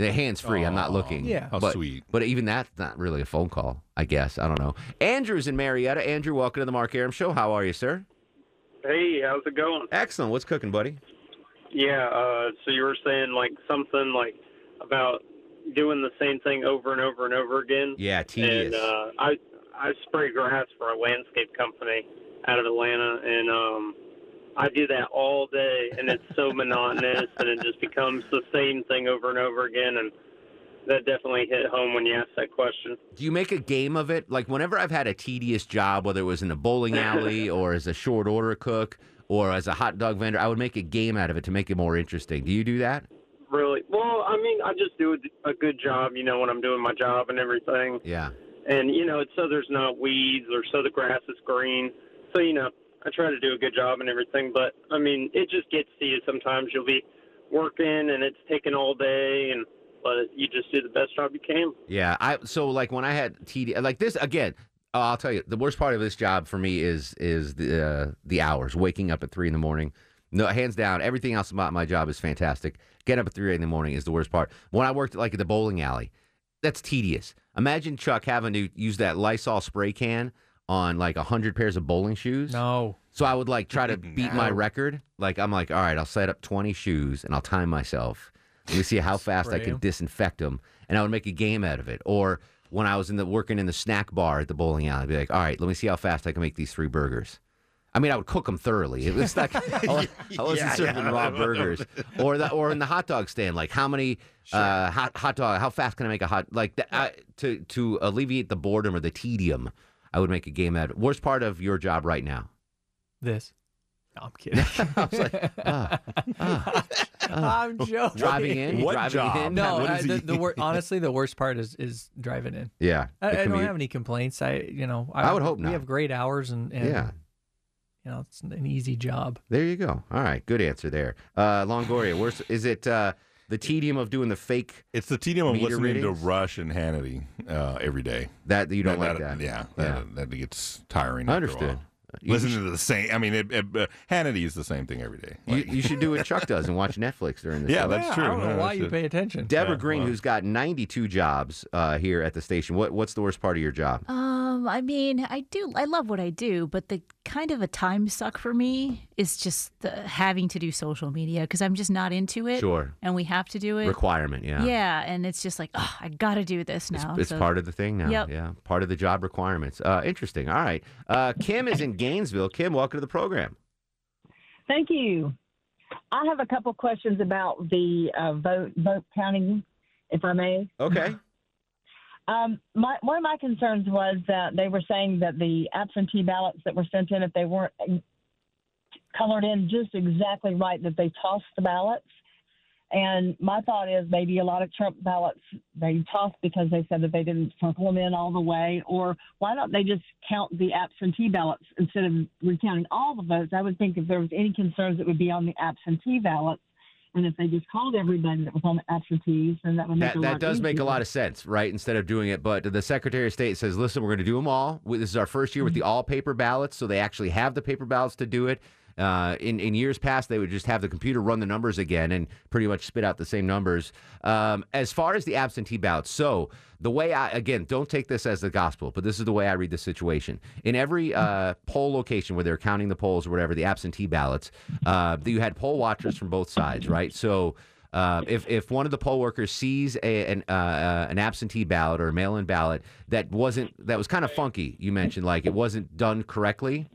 S1: They're hands free. I'm not looking.
S2: yeah. How
S1: but,
S2: sweet.
S1: But even that's not really a phone call. I guess I don't know. Andrew's in Marietta. Andrew, welcome to the Mark Arum Show. How are you, sir?
S24: Hey, how's it going?
S1: Excellent. What's cooking, buddy?
S24: Yeah, uh, so you were saying like something like about doing the same thing over and over and over again.
S1: Yeah, tedious.
S24: And uh, I I spray grass for a landscape company out of Atlanta, and um, I do that all day, and it's so monotonous, and it just becomes the same thing over and over again. And that definitely hit home when you asked that question.
S1: Do you make a game of it? Like whenever I've had a tedious job, whether it was in a bowling alley or as a short order cook or as a hot dog vendor, I would make a game out of it to make it more interesting. Do you do that?
S24: Really? Well, I mean, I just do a good job, you know, when I'm doing my job and everything.
S1: Yeah.
S24: And you know, it's so there's not weeds or so the grass is green. So you know, I try to do a good job and everything. But I mean, it just gets to you sometimes. You'll be working and it's taking all day, and but you just do the best job you can.
S1: Yeah, I so like when I had TD like this again. Uh, I'll tell you, the worst part of this job for me is is the uh, the hours. Waking up at three in the morning. No, hands down. Everything else about my job is fantastic. Getting up at three in the morning is the worst part. When I worked like at the bowling alley, that's tedious. Imagine Chuck having to use that Lysol spray can on like a hundred pairs of bowling shoes.
S18: No.
S1: So I would like try to beat my record. Like I'm like, all right, I'll set up 20 shoes and I'll time myself. Let me see how fast I
S18: Spray
S1: can
S18: 'em.
S1: disinfect them, and I would make a game out of it. Or when I was in the working in the snack bar at the bowling alley, I'd be like, all right, let me see how fast I can make these three burgers. I mean, I would cook them thoroughly. It was like I was- I wasn't
S2: Yeah,
S1: serving
S2: yeah.
S1: raw burgers, or the or in the hot dog stand. Like how many uh, hot hot dog? How fast can I make a hot like that, I, to to alleviate the boredom or the tedium? I would make a game out of it. Worst part of your job right now?
S18: This. No, I'm kidding.
S1: I was like, ah, ah, ah.
S18: I'm joking.
S1: Driving in,
S2: What
S1: driving
S2: job?
S1: in.
S18: No,
S2: What
S18: I, the, the wor- honestly, the worst part is is driving in.
S1: Yeah,
S18: I,
S1: the
S18: I don't have any complaints. I, you know,
S1: I would hope
S18: We
S1: not.
S18: have great hours and, and
S1: Yeah.
S18: you know, it's an easy job.
S1: There you go. All right, good answer there. Uh, Longoria, worst is it uh, the tedium of doing the fake?
S2: It's the tedium of listening to? Rush and Hannity uh, every day.
S1: That you don't like that?
S2: Yeah,
S1: Yeah.
S2: that, that gets tiring.
S1: I
S2: after a
S1: understood.
S2: while.
S1: You
S2: Listening
S1: should-
S2: to the same. I mean, it, it, uh, Hannity is the same thing every day.
S1: You, you should do what Chuck does and watch Netflix during the
S2: Yeah,
S1: show.
S2: that's
S18: Yeah,
S2: true.
S18: I don't know
S2: No,
S18: why you
S2: it.
S18: pay attention.
S1: Deborah
S2: Yeah,
S1: Green,
S2: well.
S1: who's got 92 jobs uh, here at the station. What what's the worst part of your job?
S7: Um, I mean, I do. I love what I do, but the kind of a time suck for me is just the having to do social media because I'm just not into it.
S1: Sure.
S7: And we have to do it.
S1: Requirement, yeah.
S7: Yeah, and it's just like, oh, I got to do this now.
S1: It's
S7: So-
S1: part of the thing now.
S7: Yep.
S1: Yeah, part of the job requirements. Uh, interesting. All right. Uh, Kim is in Gainesville. Kim, welcome to the program.
S25: Thank you. I have a couple questions about the uh, vote vote counting, if I may.
S1: Okay.
S25: Um, my, one of my concerns was that they were saying that the absentee ballots that were sent in, if they weren't colored in just exactly right, that they tossed the ballots. And my thought is maybe a lot of Trump ballots they tossed because they said that they didn't circle them in all the way. Or why don't they just count the absentee ballots instead of recounting all the votes? I would think if there was any concerns, it would be on the absentee ballots. And if they just called everybody that was on the absentees, then that would make
S1: That,
S25: a
S1: that
S25: lot
S1: does make a lot of sense, right? Instead of doing it, but the Secretary of State says, "Listen, we're going to do them all. This is our first year with mm-hmm. the all paper ballots, so they actually have the paper ballots to do it." Uh, in in years past, they would just have the computer run the numbers again and pretty much spit out the same numbers. Um, as far as the absentee ballots, so the way I again don't take this as the gospel, but this is the way I read the situation. In every uh, poll location where they're counting the polls or whatever, the absentee ballots, uh, you had poll watchers from both sides, right? So. Uh, if if one of the poll workers sees a, an uh, uh, an absentee ballot or a mail-in ballot that wasn't that was kind of funky, you mentioned like it wasn't done correctly,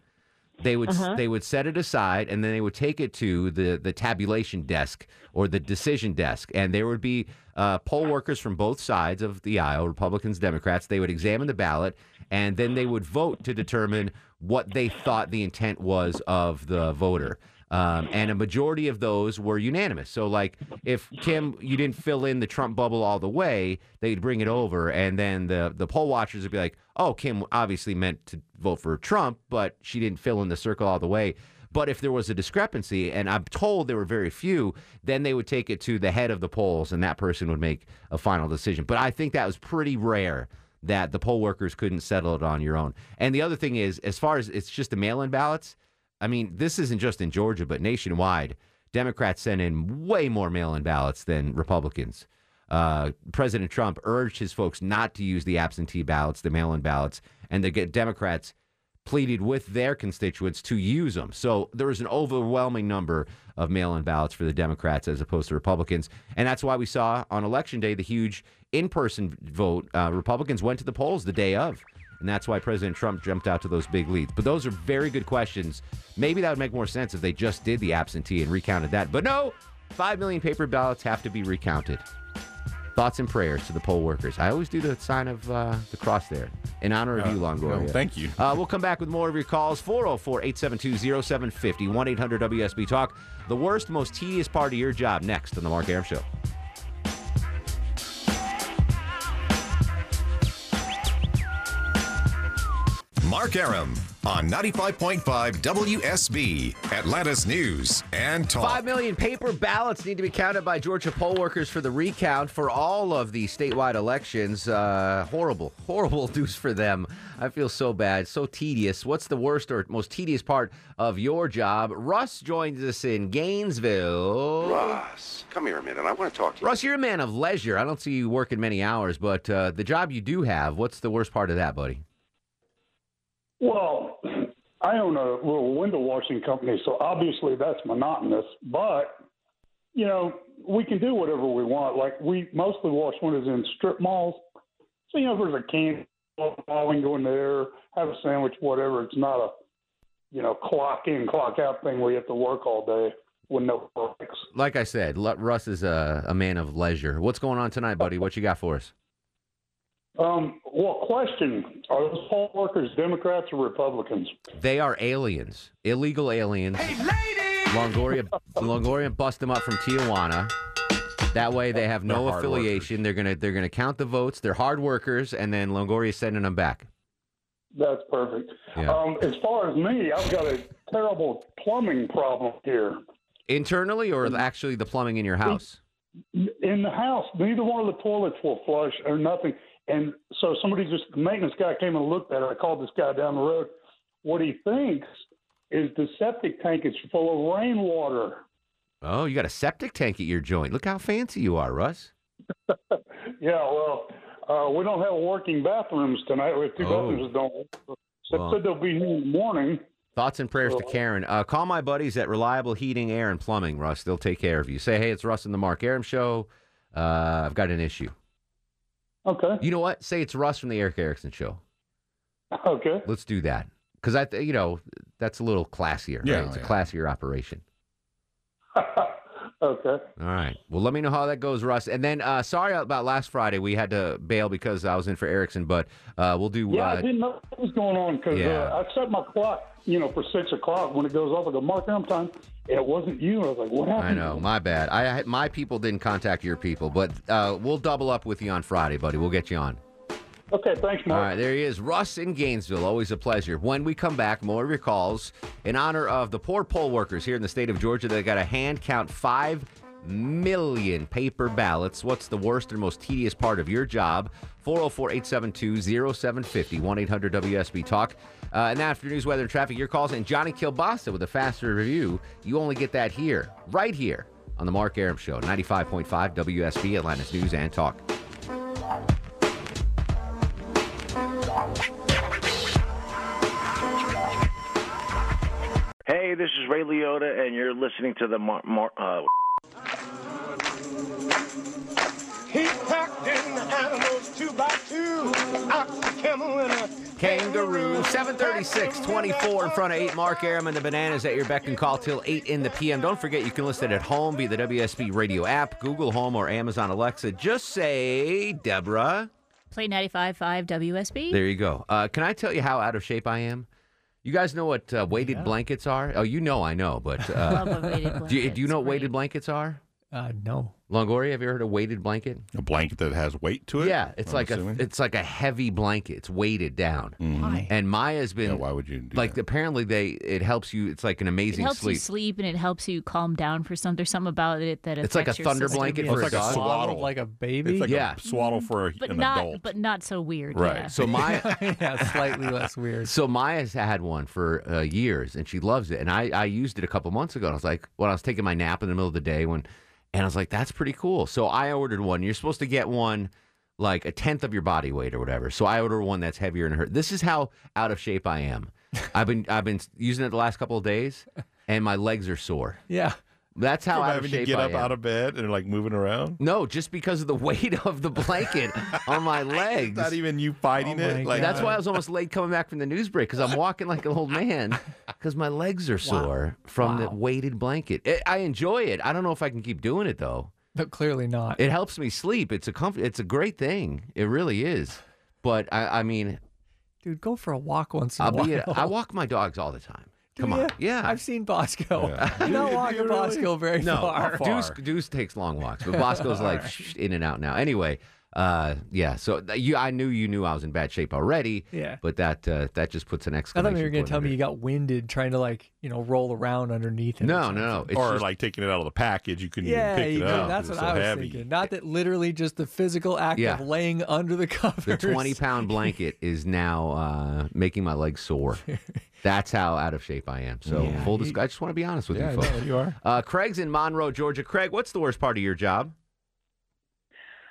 S1: they would
S25: Uh-huh.
S1: they would set it aside and then they would take it to the the tabulation desk or the decision desk, and there would be uh, poll workers from both sides of the aisle, Republicans, Democrats. They would examine the ballot and then they would vote to determine what they thought the intent was of the voter. Um, and a majority of those were unanimous. So, like, if Kim, you didn't fill in the Trump bubble all the way, they'd bring it over, and then the the poll watchers would be like, "Oh, Kim obviously meant to vote for Trump, but she didn't fill in the circle all the way." But if there was a discrepancy, and I'm told there were very few, then they would take it to the head of the polls, and that person would make a final decision. But I think that was pretty rare that the poll workers couldn't settle it on your own. And the other thing is, as far as it's just the mail-in ballots, I mean, this isn't just in Georgia, but nationwide, Democrats sent in way more mail-in ballots than Republicans. Uh, President Trump urged his folks not to use the absentee ballots, the mail-in ballots, and the Democrats pleaded with their constituents to use them. So there was an overwhelming number of mail in ballots for the Democrats as opposed to Republicans. And that's why we saw on election day the huge in person vote. Uh, Republicans went to the polls the day of. And that's why President Trump jumped out to those big leads. But those are very good questions. Maybe that would make more sense if they just did the absentee and recounted that. But no, 5 million paper ballots have to be recounted. Thoughts and prayers to the poll workers. I always do the sign of uh, the cross there in honor of
S2: Uh,
S1: you, Longoria.
S2: no, thank you.
S1: Uh, we'll come back with more of your calls 404 872 0750 1 800 WSB Talk. The worst, most tedious part of your job next on The Mark Arum Show.
S26: Mark Arum on 95.5 WSB, Atlanta's News and Talk.
S1: Five million paper ballots need to be counted by Georgia poll workers for the recount for all of the statewide elections. Uh, horrible, horrible news for them. I feel so bad, so tedious. What's the worst or most tedious part of your job? Russ joins us in Gainesville.
S27: Russ, come here a minute. I want to talk to you.
S1: Russ, you're a man of leisure. I don't see you working many hours, but uh, the job you do have, what's the worst part of that, buddy?
S28: Well, I own a little window washing company, so obviously that's monotonous. But you know, we can do whatever we want. Like we mostly wash windows in strip malls, so you know, if there's a can mall, we can go in there, have a sandwich, whatever. It's not a you know clock in, clock out thing where you have to work all day with no breaks.
S1: Like I said, Russ is a, a man of leisure. What's going on tonight, buddy? What you got for us?
S28: Um, well, question: Are those poll workers Democrats or Republicans?
S1: They are aliens, illegal aliens. Hey, Longoria, Longoria bust them up from Tijuana. That way, they have no
S28: They're hard
S1: affiliation. They're gonna they're gonna count the votes. They're hard workers, and then Longoria's sending them back.
S28: That's perfect.
S1: Yeah.
S28: Um, as far as me, I've got a terrible plumbing problem here.
S1: Internally, or actually the plumbing in your house?
S28: In the house, neither one of the toilets will flush or nothing. And so somebody just, the maintenance guy came and looked at it. I called this guy down the road. What he thinks is the septic tank is full of rainwater.
S1: Oh, you got a septic tank at your joint. Look how fancy you are, Russ.
S28: Yeah, well, uh, we don't have working bathrooms tonight. We have two
S1: Oh.
S28: bathrooms that don't work. They
S1: Well.
S28: said they'll be here in the morning.
S1: Thoughts and prayers to Karen. Uh, call my buddies at Reliable Heating, Air, and Plumbing, Russ. They'll take care of you. Say, hey, it's Russ and the Mark Arum Show. Uh, I've got an issue.
S28: Okay.
S1: You know what? Say it's Russ from the Erick Erickson Show.
S28: Okay.
S1: Let's do that. Because I, th- you know, that's a little classier.
S28: Yeah,
S1: right? It's a classier operation.
S28: Okay.
S1: All right. Well, let me know how that goes, Russ. And then, uh, sorry about last Friday. We had to bail because I was in for Erickson, but uh, we'll do.
S28: Yeah,
S1: uh,
S28: I didn't know what was going on because
S1: Yeah.
S28: uh, I set my clock, you know, for six o'clock. When it goes off, I go, Mark, I'm time. It wasn't you. I was like, what happened?
S1: I know, my bad. I I- my people didn't contact your people, but uh, we'll double up with you on Friday, buddy. We'll get you on.
S28: Okay, thanks, Mark.
S1: All right, there he is, Russ in Gainesville. Always a pleasure. When we come back, more of your calls in honor of the poor poll workers here in the state of Georgia that got to hand count five million paper ballots. What's the worst and most tedious part of your job? 404 872 0750 1 800 WSB Talk. Uh, and after news, weather, and traffic, your calls, and Johnny Kielbasa with a faster review. You only get that here, right here on The Mark Arum Show, 95.5 WSB, Atlanta's News and Talk.
S29: Hey, this is Ray Liotta, and you're listening to the Mar- Mar- uh,
S14: He packed in the animals two by two. Ox, a camel, and a
S1: Kangaroo, 736, 24 in front of 8. Mark Arum and the Bananas at your beck and call till 8 in the p.m. Don't forget you can listen at home via the WSB radio app, Google Home, or Amazon Alexa. Just say, Deborah.
S7: Play 95.5 WSB.
S1: There you go. Uh, can I tell you how out of shape I am? You guys know what uh, weighted blankets are? Oh, you know I know, but. Uh,
S7: Love a weighted
S1: do, you, do you know what weighted blankets are?
S18: Uh, no.
S1: Longoria, have you heard of a weighted blanket?
S2: A blanket that has weight to it.
S1: Yeah, it's
S2: I'm
S1: like
S2: assuming?
S1: a it's like a heavy blanket. It's weighted down.
S18: Why?
S1: And Maya's been.
S2: Yeah, why would you do
S1: like? Apparently, they it helps you. It's like an
S7: It
S1: amazing
S7: helps
S1: sleep.
S7: you sleep and it helps you calm down for some. There's something about it that
S1: It's like a
S7: affects your
S1: thunder
S7: system.
S1: blanket
S2: Well,
S1: for
S2: it's
S1: a
S2: like a
S1: dog.
S2: swaddle.
S18: like a baby.
S2: It's like
S1: Yeah.
S2: a swaddle for a,
S7: but
S2: an
S7: not,
S2: adult.
S7: but not so weird.
S1: Right.
S7: Yeah.
S1: So Maya,
S18: yeah, slightly less weird.
S1: so Maya's had one for uh, years, and she loves it. And I, I used it a couple months ago. And I was like, when I was taking my nap in the middle of the day, when, and I was like, that's pretty cool. So I ordered one. You're supposed to get one like a tenth of your body weight or whatever. So I ordered one that's heavier and hurt. This is how out of shape I am. I've been I've been using it the last couple of days, and my legs are sore.
S18: Yeah.
S1: That's how
S2: From
S1: out of
S2: having
S1: shape
S2: to get
S1: I
S2: up
S1: am.
S2: out of bed and like moving around.
S1: No, just because of the weight of the blanket on my legs.
S2: Not even you fighting
S18: Oh my
S2: it. Like
S1: That's why I was almost late coming back from the news break because I'm walking like an old man because my legs are sore from the weighted blanket. I I enjoy it. I don't know if I can keep doing it though.
S18: But clearly not.
S1: It helps me sleep. It's a comfort. It's a great thing. It really is. But I, I mean,
S18: Dude, go for a walk once in
S1: I'll
S18: a while.
S1: be. I walk my dogs all the time.
S18: Do
S1: Come
S18: ya?
S1: on. Yeah.
S18: I've seen Bosco. You're not walking Bosco very
S1: no,
S18: far.
S1: Deuce, Deuce takes long walks, but Bosco's like
S18: All right.
S1: in and out now. Anyway, uh, yeah. So th- you, I knew you knew I was in bad shape already.
S18: Yeah.
S1: But that uh, that just puts an exclamation.
S18: I
S1: exclamation.
S18: thought you were going
S1: point
S18: to tell
S1: under
S18: me you got winded trying to like, you know, roll around underneath it. or
S1: No,
S18: something.
S1: no, no. It's
S2: or
S1: just-
S2: like taking it out of the package, you couldn't
S18: Yeah,
S2: even pick
S18: you
S2: it
S18: could-
S2: up.
S18: that's
S2: It's
S18: what
S2: so
S18: I was
S2: heavy.
S18: thinking. Not that literally just the physical act
S1: Yeah.
S18: of laying under the covers.
S1: The 20 pound blanket is now uh, making my legs sore. That's how out of shape I am. So,
S18: Yeah,
S1: full
S18: you-
S1: I just want to be honest with
S18: Yeah, I
S1: you,
S18: know,
S1: folks.
S18: you are.
S1: Uh, Craig's in Monroe, Georgia. Craig, what's the worst part of your job?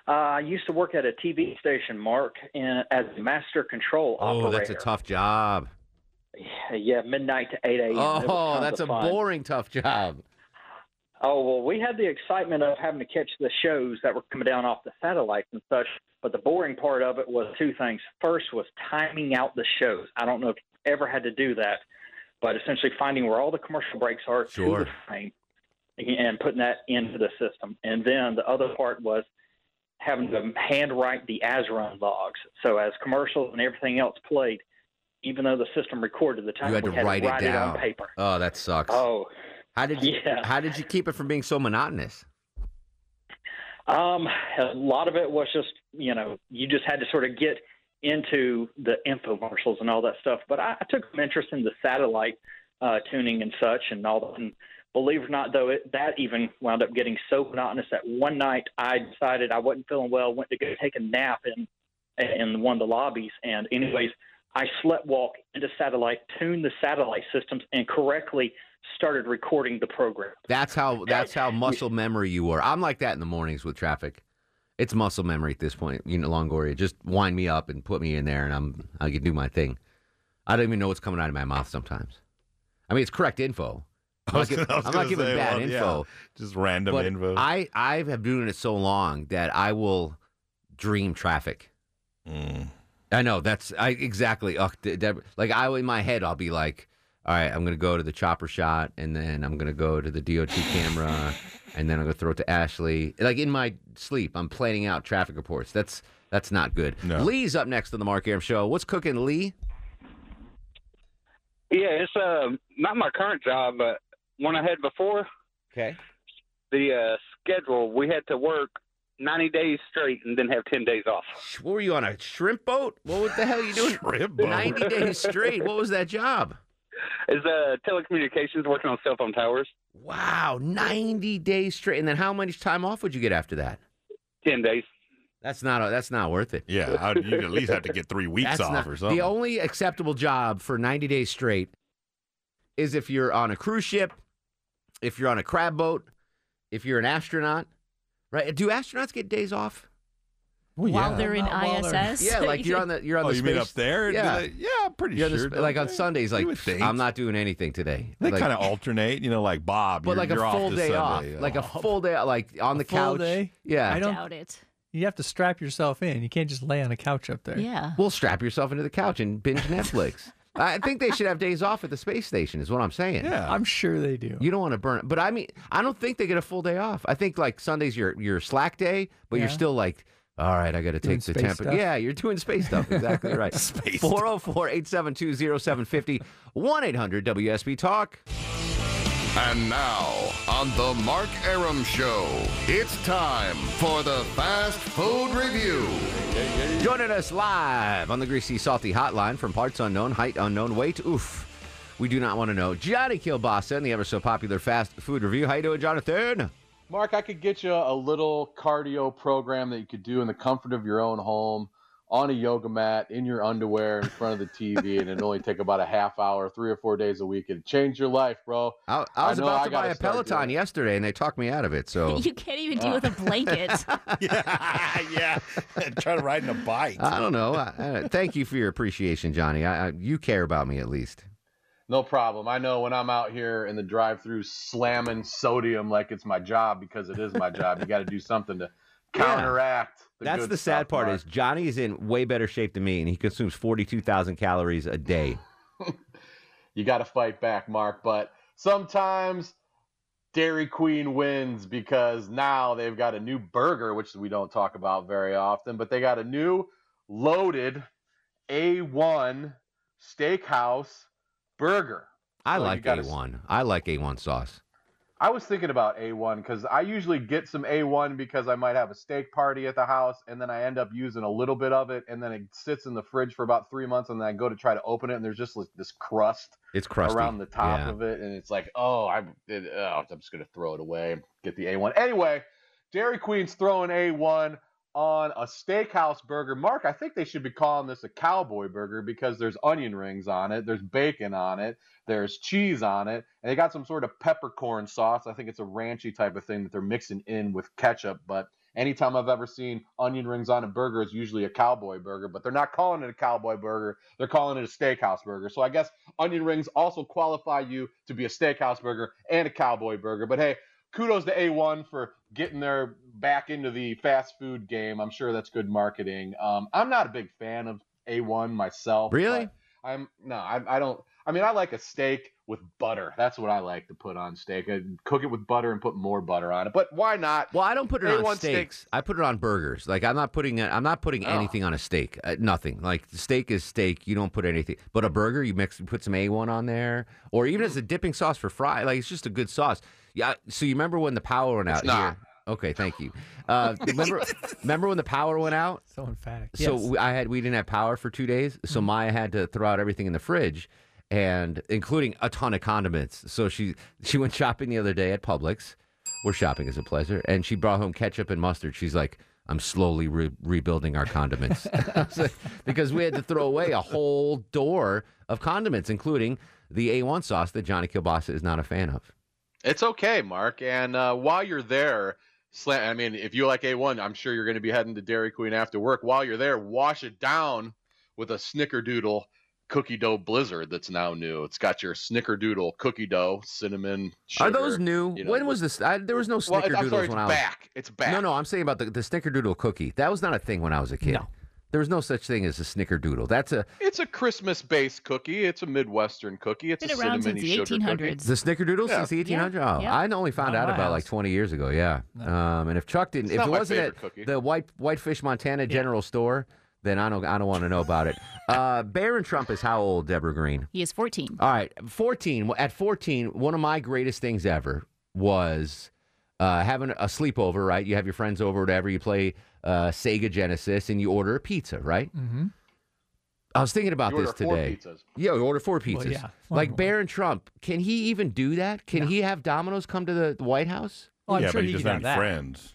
S30: Uh, I used to work at a TV station, Mark, in, as master control
S1: Oh,
S30: operator.
S1: that's a tough job.
S30: Yeah, midnight to 8 a.m.
S1: Oh, that's a
S30: fun.
S1: boring, tough job.
S30: Oh, well, we had the excitement of having to catch the shows that were coming down off the satellites and such, but the boring part of it was two things. First was timing out the shows. I don't know if you ever had to do that, but essentially finding where all the commercial breaks are
S1: Sure.
S30: to the frame and putting that into the system. And then the other part was having to handwrite the ASRun logs. So as commercials and everything else played, even though the system recorded the time,
S1: You had to
S30: had
S1: write
S30: to
S1: it
S30: write
S1: down.
S30: on paper.
S1: Oh, that sucks.
S30: Oh,
S1: how did you?
S30: yeah.
S1: How did you keep it from being so monotonous?
S30: Um, a lot of it was just, you know, you just had to sort of get into the infomercials and all that stuff. But I, I took some interest in the satellite uh, tuning and such and all that. And believe it or not, though, it, that even wound up getting so monotonous that one night I decided I wasn't feeling well, went to go take a nap in in one of the lobbies. And anyways, I slept walk into satellite, tuned the satellite systems, and correctly started recording the program.
S1: That's how. That's how muscle memory you were. I'm like that in the mornings with traffic. It's muscle memory at this point. You know, Longoria, just wind me up and put me in there, and I'm I can do my thing. I don't even know what's coming out of my mouth sometimes. I mean, it's correct info. I'm not,
S2: gonna- I was
S1: I'm not
S2: gonna
S1: giving
S2: say,
S1: bad
S2: well, yeah,
S1: info.
S2: just random
S1: but
S2: info.
S1: I I have been doing it so long that I will dream traffic.
S2: Mm.
S1: I know that's I exactly. Ugh, d- d- like I in my head, I'll be like, all right, I'm gonna go to the chopper shot, and then I'm gonna go to the DOT camera, and then I'm gonna throw it to Ashley. Like in my sleep, I'm planning out traffic reports. That's that's not good. Lee's up next on the Mark Arum Show. What's cooking, Lee?
S31: Yeah, it's uh not my current job, but one I had before.
S1: Okay.
S31: The uh, schedule we had to work ninety days straight and then have ten days off.
S1: What were you on a shrimp boat? What the hell are you doing?
S2: Shrimp
S31: boat.
S1: Ninety days straight. What was that job?
S31: Is uh telecommunications working on cell phone towers?
S1: Wow, ninety days straight. And then how much time off would you get after that?
S31: Ten days.
S1: That's not that's not worth it.
S2: Yeah, you'd at least have to get three weeks
S1: That's
S2: off
S1: not-
S2: or something.
S1: The only acceptable job for 90 days straight is if you're on a cruise ship, if you're on a crab boat, if you're an astronaut, right? Do astronauts get days off?
S7: While they're in ISS?
S1: Yeah, like you're on the you're on
S2: Oh,
S1: the
S2: you
S1: space.
S2: mean up there?
S1: Yeah,
S2: they- yeah, I'm pretty
S1: You're on the
S2: sure,
S1: like on? Sundays, like. I'm not doing anything today.
S2: They
S1: Like-
S2: kind of alternate, you know, like Bob.
S1: but
S2: you're,
S1: like a
S2: you're off
S1: full
S2: this
S1: day off,
S2: Sunday.
S1: like a full day, like on the
S18: full
S1: couch.
S18: day?
S1: Yeah,
S18: I don't
S7: doubt it.
S18: You have to strap yourself in. You can't just lay on a couch up there.
S7: Yeah.
S1: Well, strap yourself into the couch and binge Netflix. I think they should have days off at the space station. Is what I'm saying.
S18: Yeah. I'm sure they do.
S1: You don't want to burn it, but I mean, I don't think they get a full day off. I think like Sunday's your your slack day, but you're still like, all right, I got to
S18: Doing
S1: take the
S18: space
S1: temper.
S18: stuff?
S1: Yeah, you're doing space stuff. Exactly right.
S2: Space
S1: 404 872 0750 1 800 WSB Talk.
S26: And now, on the Mark Arum Show, it's time for the Fast Food Review.
S1: Joining us live on the Greasy Salty Hotline from parts unknown, height unknown, weight, oof. We do not want to know. Johnny Kielbasa and the ever so popular fast food review. How you doing, Jonathan?
S32: Mark, I could get you a little cardio program that you could do in the comfort of your own home, on a yoga mat, in your underwear, in front of the TV, and it'd only take about a half hour, three or four days a week. It'd change your life, bro.
S1: I, I was
S32: know
S1: about
S32: I
S1: to
S32: gotta
S1: buy a Peloton
S32: doing
S1: yesterday, and they talked me out of it. So
S7: You can't even do it with a blanket.
S2: yeah, yeah. try to ride in a bike.
S1: I don't know. I, I, thank you for your appreciation, Johnny. I, I, you care about me at least.
S32: No problem. I know when I'm out here in the drive-through slamming sodium like it's my job because it is my job. You got to do something to counteract. The
S1: That's the sad part
S32: Mark.
S1: is Johnny is in way better shape than me, and he consumes forty-two thousand calories a day.
S32: you got to fight back, Mark. But sometimes Dairy Queen wins because now they've got a new burger, which we don't talk about very often, but they got a new loaded A1 steakhouse burger.
S1: I
S32: So
S1: like A1. I like A1 sauce.
S32: I was thinking about A1 because I usually get some A1 because I might have a steak party at the house and then I end up using a little bit of it and then it sits in the fridge for about three months and then I go to try to open it and there's just like this crust
S1: It's crusty.
S32: around the top
S1: Yeah.
S32: of it and it's like, oh, I'm, it, oh, I'm just going to throw it away, get the A1. Anyway, Dairy Queen's throwing A1 on a steakhouse burger. Mark, I think they should be calling this a cowboy burger because there's onion rings on it, there's bacon on it, there's cheese on it, and they got some sort of peppercorn sauce. I think it's a ranchy type of thing that they're mixing in with ketchup. But anytime I've ever seen onion rings on a burger, it's usually a cowboy burger. But they're not calling it a cowboy burger; they're calling it a steakhouse burger. So I guess onion rings also qualify you to be a steakhouse burger and a cowboy burger. But hey, kudos to A1 for getting their back into the fast food game. I'm sure that's good marketing. Um, I'm not a big fan of A1 myself.
S1: Really?
S32: I'm no, I, I don't. I mean, I like a steak with butter. That's what I like to put on steak. I cook it with butter and put more butter on it. But why not?
S1: Well, I don't put it on
S32: A1
S1: steaks. I put it on burgers. Like I'm not putting. I'm not putting
S32: Oh.
S1: anything on a steak. Uh, nothing. Like steak is steak. You don't put anything. But a burger, you mix, put some A1 on there, or even as a dipping sauce for fry. Like it's just a good sauce. Yeah. So you remember when the power went out
S32: not.
S1: here? Okay, thank you. Uh, remember, remember when the power went out?
S18: So emphatic.
S1: So
S18: yes.
S1: we, I had we didn't have power for two days, so Maya had to throw out everything in the fridge, and including a ton of condiments. So she she went shopping the other day at Publix, where shopping is a pleasure, and she brought home ketchup and mustard. She's like, "I'm slowly re- rebuilding our condiments," I was like- because we had to throw away a whole door of condiments, including the A1 sauce that Johnny Kielbasa is not a fan of.
S32: It's okay, Mark. And uh, while you're there, slam, I mean, if you like A1, I'm sure you're going to be heading to Dairy Queen after work. While you're there, wash it down with a Snickerdoodle cookie dough blizzard that's now new. It's got your Snickerdoodle cookie dough, cinnamon.
S1: Are those new?
S32: you know,
S1: when was this? I, there was no
S32: Well,
S1: Snickerdoodles
S32: I'm sorry,
S1: when I was
S32: back. It's back.
S1: No, no, I'm saying about the, the Snickerdoodle cookie. That was not a thing when I was a kid.
S18: No.
S1: There was no such thing as a Snickerdoodle. That's a
S32: It's a Christmas-based cookie. It's a Midwestern cookie. It's
S7: Been
S32: a
S7: around
S32: cinnamon
S7: since the
S32: sugar cookie.
S7: 1800s.
S1: the Snickerdoodle
S32: Yeah.
S1: since the 1800s. Oh,
S7: Yeah.
S1: I only found
S18: Not
S1: out
S18: my
S1: about like 20 years ago. Yeah. Um, and if Chuck didn't,
S32: It's
S1: if
S32: not
S1: it
S32: my
S1: wasn't at
S32: favorite cookie.
S1: the White Whitefish Montana General Store, then I don't I don't want to know about it. Uh, Barron Trump is how old, Deborah Green?
S7: He is 14.
S1: All right, 14. At 14, one of my greatest things ever was uh, having a sleepover, right? You have your friends over, whatever. You play uh, Sega Genesis and you order a pizza, right?
S18: Mm-hmm.
S1: I was thinking about
S32: You order
S1: this
S32: four
S1: today.
S32: pizzas.
S1: Yeah, we order four pizzas.
S18: Well, yeah, one
S1: like
S18: more.
S1: Barron Trump, can he even do that? Can he have Domino's come to the, the White House?
S18: Oh, I'm
S2: yeah,
S18: sure
S2: but he
S18: he
S2: doesn't have
S18: have
S2: any
S18: that.
S2: friends.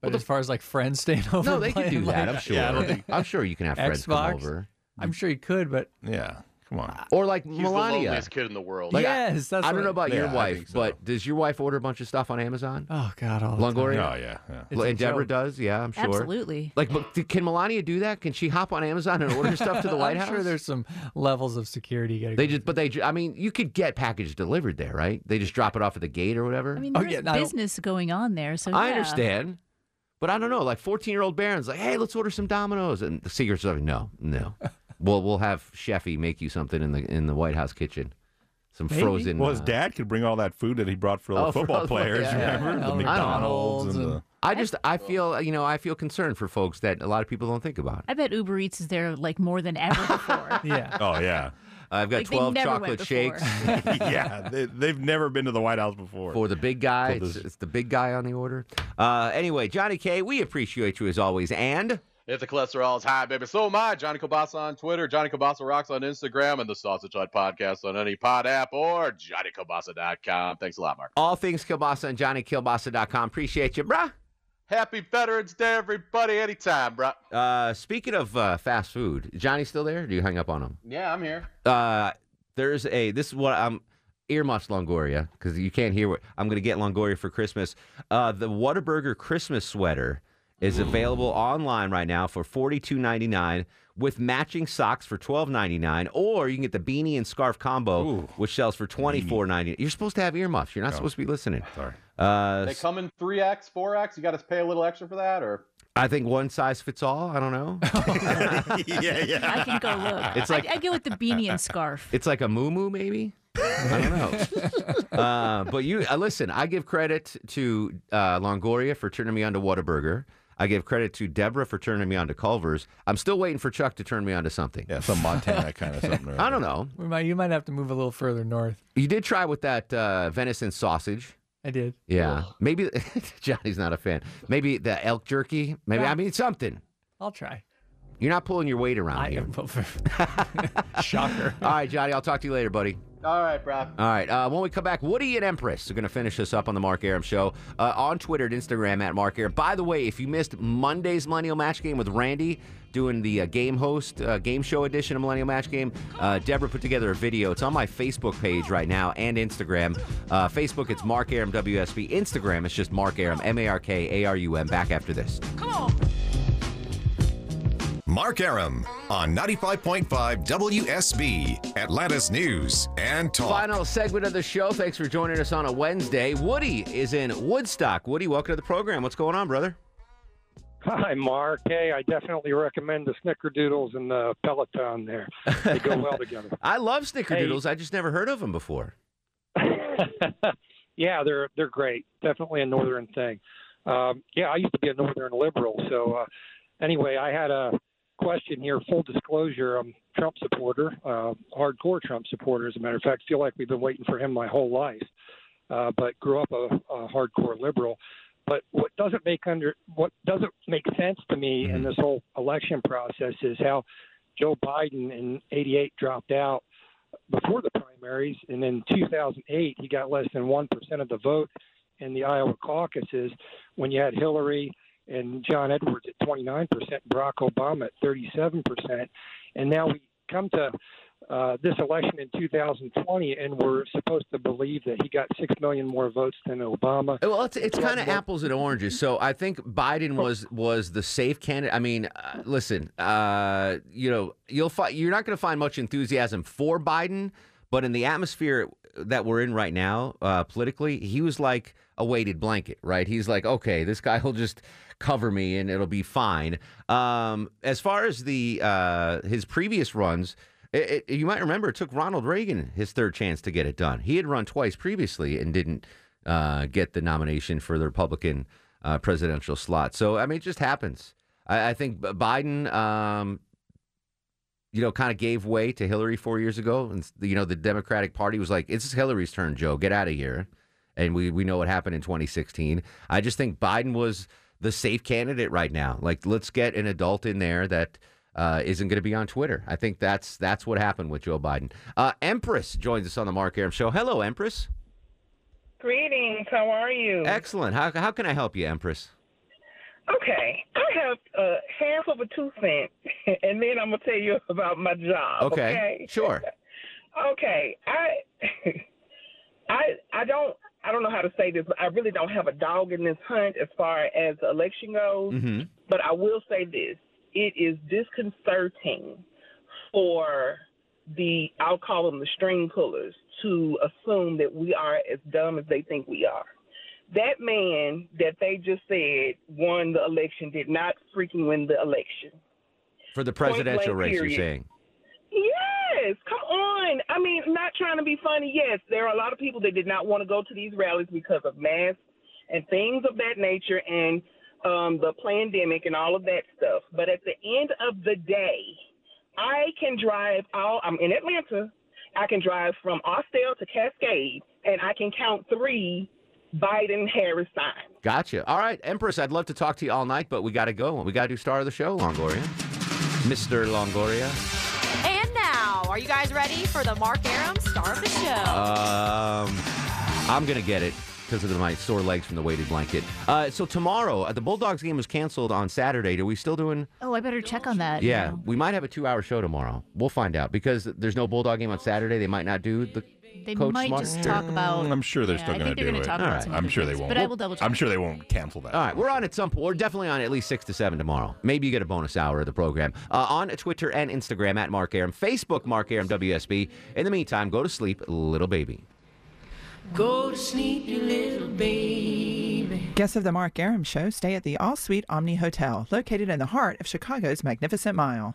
S18: But as far as like friends staying over,
S1: No, they can
S18: playing,
S1: do that. I'm sure.
S18: Yeah, I don't think,
S1: I'm sure you can have friends come over.
S18: I'm sure he could, but
S2: Yeah, come on.
S1: Or like
S32: He's the
S1: Melania.
S32: loneliest kid in the world.
S1: Like, I-
S18: yes, that's
S1: I don't know about
S2: Yeah,
S1: your
S2: I
S1: wife,
S2: think so.
S1: but does your wife order a bunch of stuff on Amazon?
S18: Oh God, all the
S1: Longoria?
S18: time.
S2: Oh yeah, yeah.
S18: It's a
S1: and Deborah
S18: joke.
S1: does, yeah, I'm sure.
S7: Absolutely.
S1: Like, but th- can Melania do that? Can she hop on Amazon and order stuff to the White
S18: I'm
S1: House?
S18: sure there's some levels of security. You gotta
S1: They
S18: go
S1: just, but they, ju- I mean, you could get package delivered there, right? They just drop it off at the gate or whatever.
S7: I mean,
S18: Oh,
S7: there's
S18: yeah, no, I don't-
S7: business going on there. So
S1: I
S7: yeah.
S1: understand, but I don't know. Like 14 year old Barron's like, hey, let's order some Domino's, and the Secret Service, no, no. Well, we'll have Sheffy make you something in the in the White House kitchen, some
S18: Maybe.
S1: frozen.
S2: Well, his
S1: uh,
S2: dad could bring all that food that he brought for all
S1: Oh,
S2: the football
S1: all the-
S2: players.
S1: yeah, yeah.
S2: remember
S18: Yeah,
S2: the
S18: McDonald's
S2: McDonald's and
S18: and-
S2: the.
S1: I just, I feel, you know, I feel concerned for folks that a lot of people don't think about.
S7: I bet Uber Eats is there like more than ever before.
S18: Yeah.
S2: Oh yeah,
S1: I've got
S7: Like,
S1: 12 chocolate shakes
S2: yeah. They, they've never been to the White House before.
S1: for the big guy. It's, it's the big guy on the order. Uh, anyway, Johnny K, we appreciate you as always, and.
S32: If the cholesterol is high, baby, so am I. Johnny Kielbasa on Twitter, Johnny Kielbasa Rocks on Instagram, and the Sausage Hut Podcast on any pod app or JohnnyKielbasa.com. Thanks a lot, Mark.
S1: All things Kielbasa and JohnnyKielbasa.com. Appreciate you, bruh.
S32: Happy Veterans Day, everybody, anytime, bro.
S1: Uh, speaking of uh, fast food, Johnny still there? Do you hang up on him?
S32: Yeah, I'm here.
S1: Uh, there's a. This is what I'm. Earmuffs Longoria because you can't hear what I'm going to get Longoria for Christmas. Uh, the Whataburger Christmas sweater is available online right now for $42.99 with matching socks for $12.99, or you can get the beanie and scarf combo,
S2: Ooh.
S1: which sells for $24.99. You're supposed to have earmuffs. You're not
S2: Oh.
S1: supposed to be listening.
S2: Sorry.
S1: Uh,
S32: They come in 3X, 4X. You got to pay a little extra for that, or?
S1: I think one size fits all. I don't know.
S2: yeah, yeah.
S7: I can go look.
S1: It's like-
S7: I, I go with the beanie and scarf.
S1: It's like a moo maybe. I don't know. uh, but you uh, listen. I give credit to uh, Longoria for turning me on to Whataburger. I give credit to Deborah for turning me on to Culver's. I'm still waiting for Chuck to turn me on to something.
S2: Yeah, some Montana kind of something.
S1: I don't know.
S18: We might, you might have to move a little further north.
S1: You did try with that uh, venison sausage.
S18: I did.
S1: Yeah, maybe Johnny's not a fan. Maybe the elk jerky. Maybe
S18: Yeah.
S1: I mean something.
S18: I'll try.
S1: You're not pulling your weight around
S18: I
S1: here.
S18: am. Shocker.
S1: All right, Johnny. I'll talk to you later, buddy.
S32: All right, bro.
S1: All right. Uh, when we come back, Woody and Empress are going to finish this up on the Mark Arum Show uh, on Twitter and Instagram at Mark Arum. By the way, if you missed Monday's Millennial Match Game with Randy doing the uh, game host, uh, game show edition of Millennial Match Game, uh, Deborah put together a video. It's on my Facebook page right now and Instagram. Uh, Facebook, it's Mark Arum WSB. Instagram, it's just Mark Arum, M A R K A R U M. Back after this.
S33: Mark Arum on 95.5 WSB, Atlanta's News and Talk.
S1: Final segment of the show. Thanks for joining us on a Wednesday. Woody is in Woodstock. Woody, welcome to the program. What's going on, brother?
S34: Hi, Mark. Hey, I definitely recommend the Snickerdoodles and the Peloton there. They go well together.
S1: I love Snickerdoodles. I just never heard of them before.
S34: yeah, they're they're great. Definitely a northern thing. Um, yeah, I used to be a northern liberal. So uh, anyway, I had a question here. Full disclosure: I'm a Trump supporter, uh, hardcore Trump supporter. As a matter of fact, feel like we've been waiting for him my whole life. Uh, but grew up a, a hardcore liberal. But what doesn't make under what doesn't make sense to me in this whole election process is how Joe Biden in '88 dropped out before the primaries, and in 2008 he got less than one percent of the vote in the Iowa caucuses. When you had Hillary and John Edwards at 29 percent, Barack Obama at 37 percent, and now we come to uh, this election in 2020, and we're supposed to believe that he got six million more votes than Obama.
S1: Well, it's, it's kind of apples and oranges. So I think Biden was was the safe candidate. I mean, uh, listen, uh, you know, you'll find you're not going to find much enthusiasm for Biden, but in the atmosphere that we're in right now, uh, politically, he was like a weighted blanket, right? He's like, okay, this guy will just cover me and it'll be fine. Um, as far as the uh, his previous runs. It, it, you might remember it took Ronald Reagan his third chance to get it done. He had run twice previously and didn't uh, get the nomination for the Republican uh, presidential slot. So I mean, it just happens. I, I think Biden, um, you know, kind of gave way to Hillary four years ago, and you know, the Democratic Party was like, "It's Hillary's turn, Joe. Get out of here." And we we know what happened in 2016. I just think Biden was the safe candidate right now. Like, let's get an adult in there that uh, isn't going to be on Twitter. I think that's that's what happened with Joe Biden. Uh, Empress joins us on the Mark Arum Show. Hello, Empress.
S35: Greetings. How are you?
S1: Excellent. How how can I help you, Empress?
S35: Okay. I have uh, half of a two cent, and then I'm gonna tell you about my job.
S1: Okay,
S35: Okay.
S1: sure.
S35: Okay. I I I don't I don't know how to say this, but I really don't have a dog in this hunt as far as the election goes.
S1: Mm-hmm.
S35: But I will say this: it is disconcerting for the I'll call them the string pullers to assume that we are as dumb as they think we are. That man that they just said won the election did not freaking win the election.
S1: For the presidential race, you're
S35: period.
S1: saying?
S35: Yes, come on. I mean, not trying to be funny. Yes, there are a lot of people that did not want to go to these rallies because of masks and things of that nature and um, the pandemic and all of that stuff. But at the end of the day, I can drive all. I'm in Atlanta. I can drive from Austell to Cascade, and I can count three Biden Harris signs.
S1: Gotcha. All right, Empress, I'd love to talk to you all night, but we got to go. We got to do star of the show, Longoria. Mr. Longoria.
S36: And now, are you guys ready for the Mark Arum star of the show?
S1: Um, I'm going to get it because of my sore legs from the weighted blanket. Uh, so tomorrow, uh, the Bulldogs game was canceled on Saturday. Are we still doing?
S7: Oh, I better check on that.
S1: Yeah,
S7: now.
S1: we might have a two-hour show tomorrow. We'll find out because there's no Bulldog game on Saturday. They might not do the.
S7: They
S1: Coach
S7: might
S1: Smart?
S7: just talk about.
S2: Mm, I'm sure they're
S7: yeah,
S2: still going to do
S7: gonna
S2: it.
S7: talk about some
S2: I'm
S7: other
S2: sure they
S7: things,
S2: won't.
S7: But I will double check.
S2: I'm sure they won't cancel that.
S1: All right, we're on at some point. We're definitely on at least six to seven tomorrow. Maybe you get a bonus hour of the program uh, on Twitter and Instagram at Mark Arum, Facebook Mark Arum WSB. In the meantime, go to sleep, little baby.
S14: Go to sleep, you little baby.
S37: Guests of the Mark Arum Show stay at the All Suite Omni Hotel, located in the heart of Chicago's Magnificent Mile.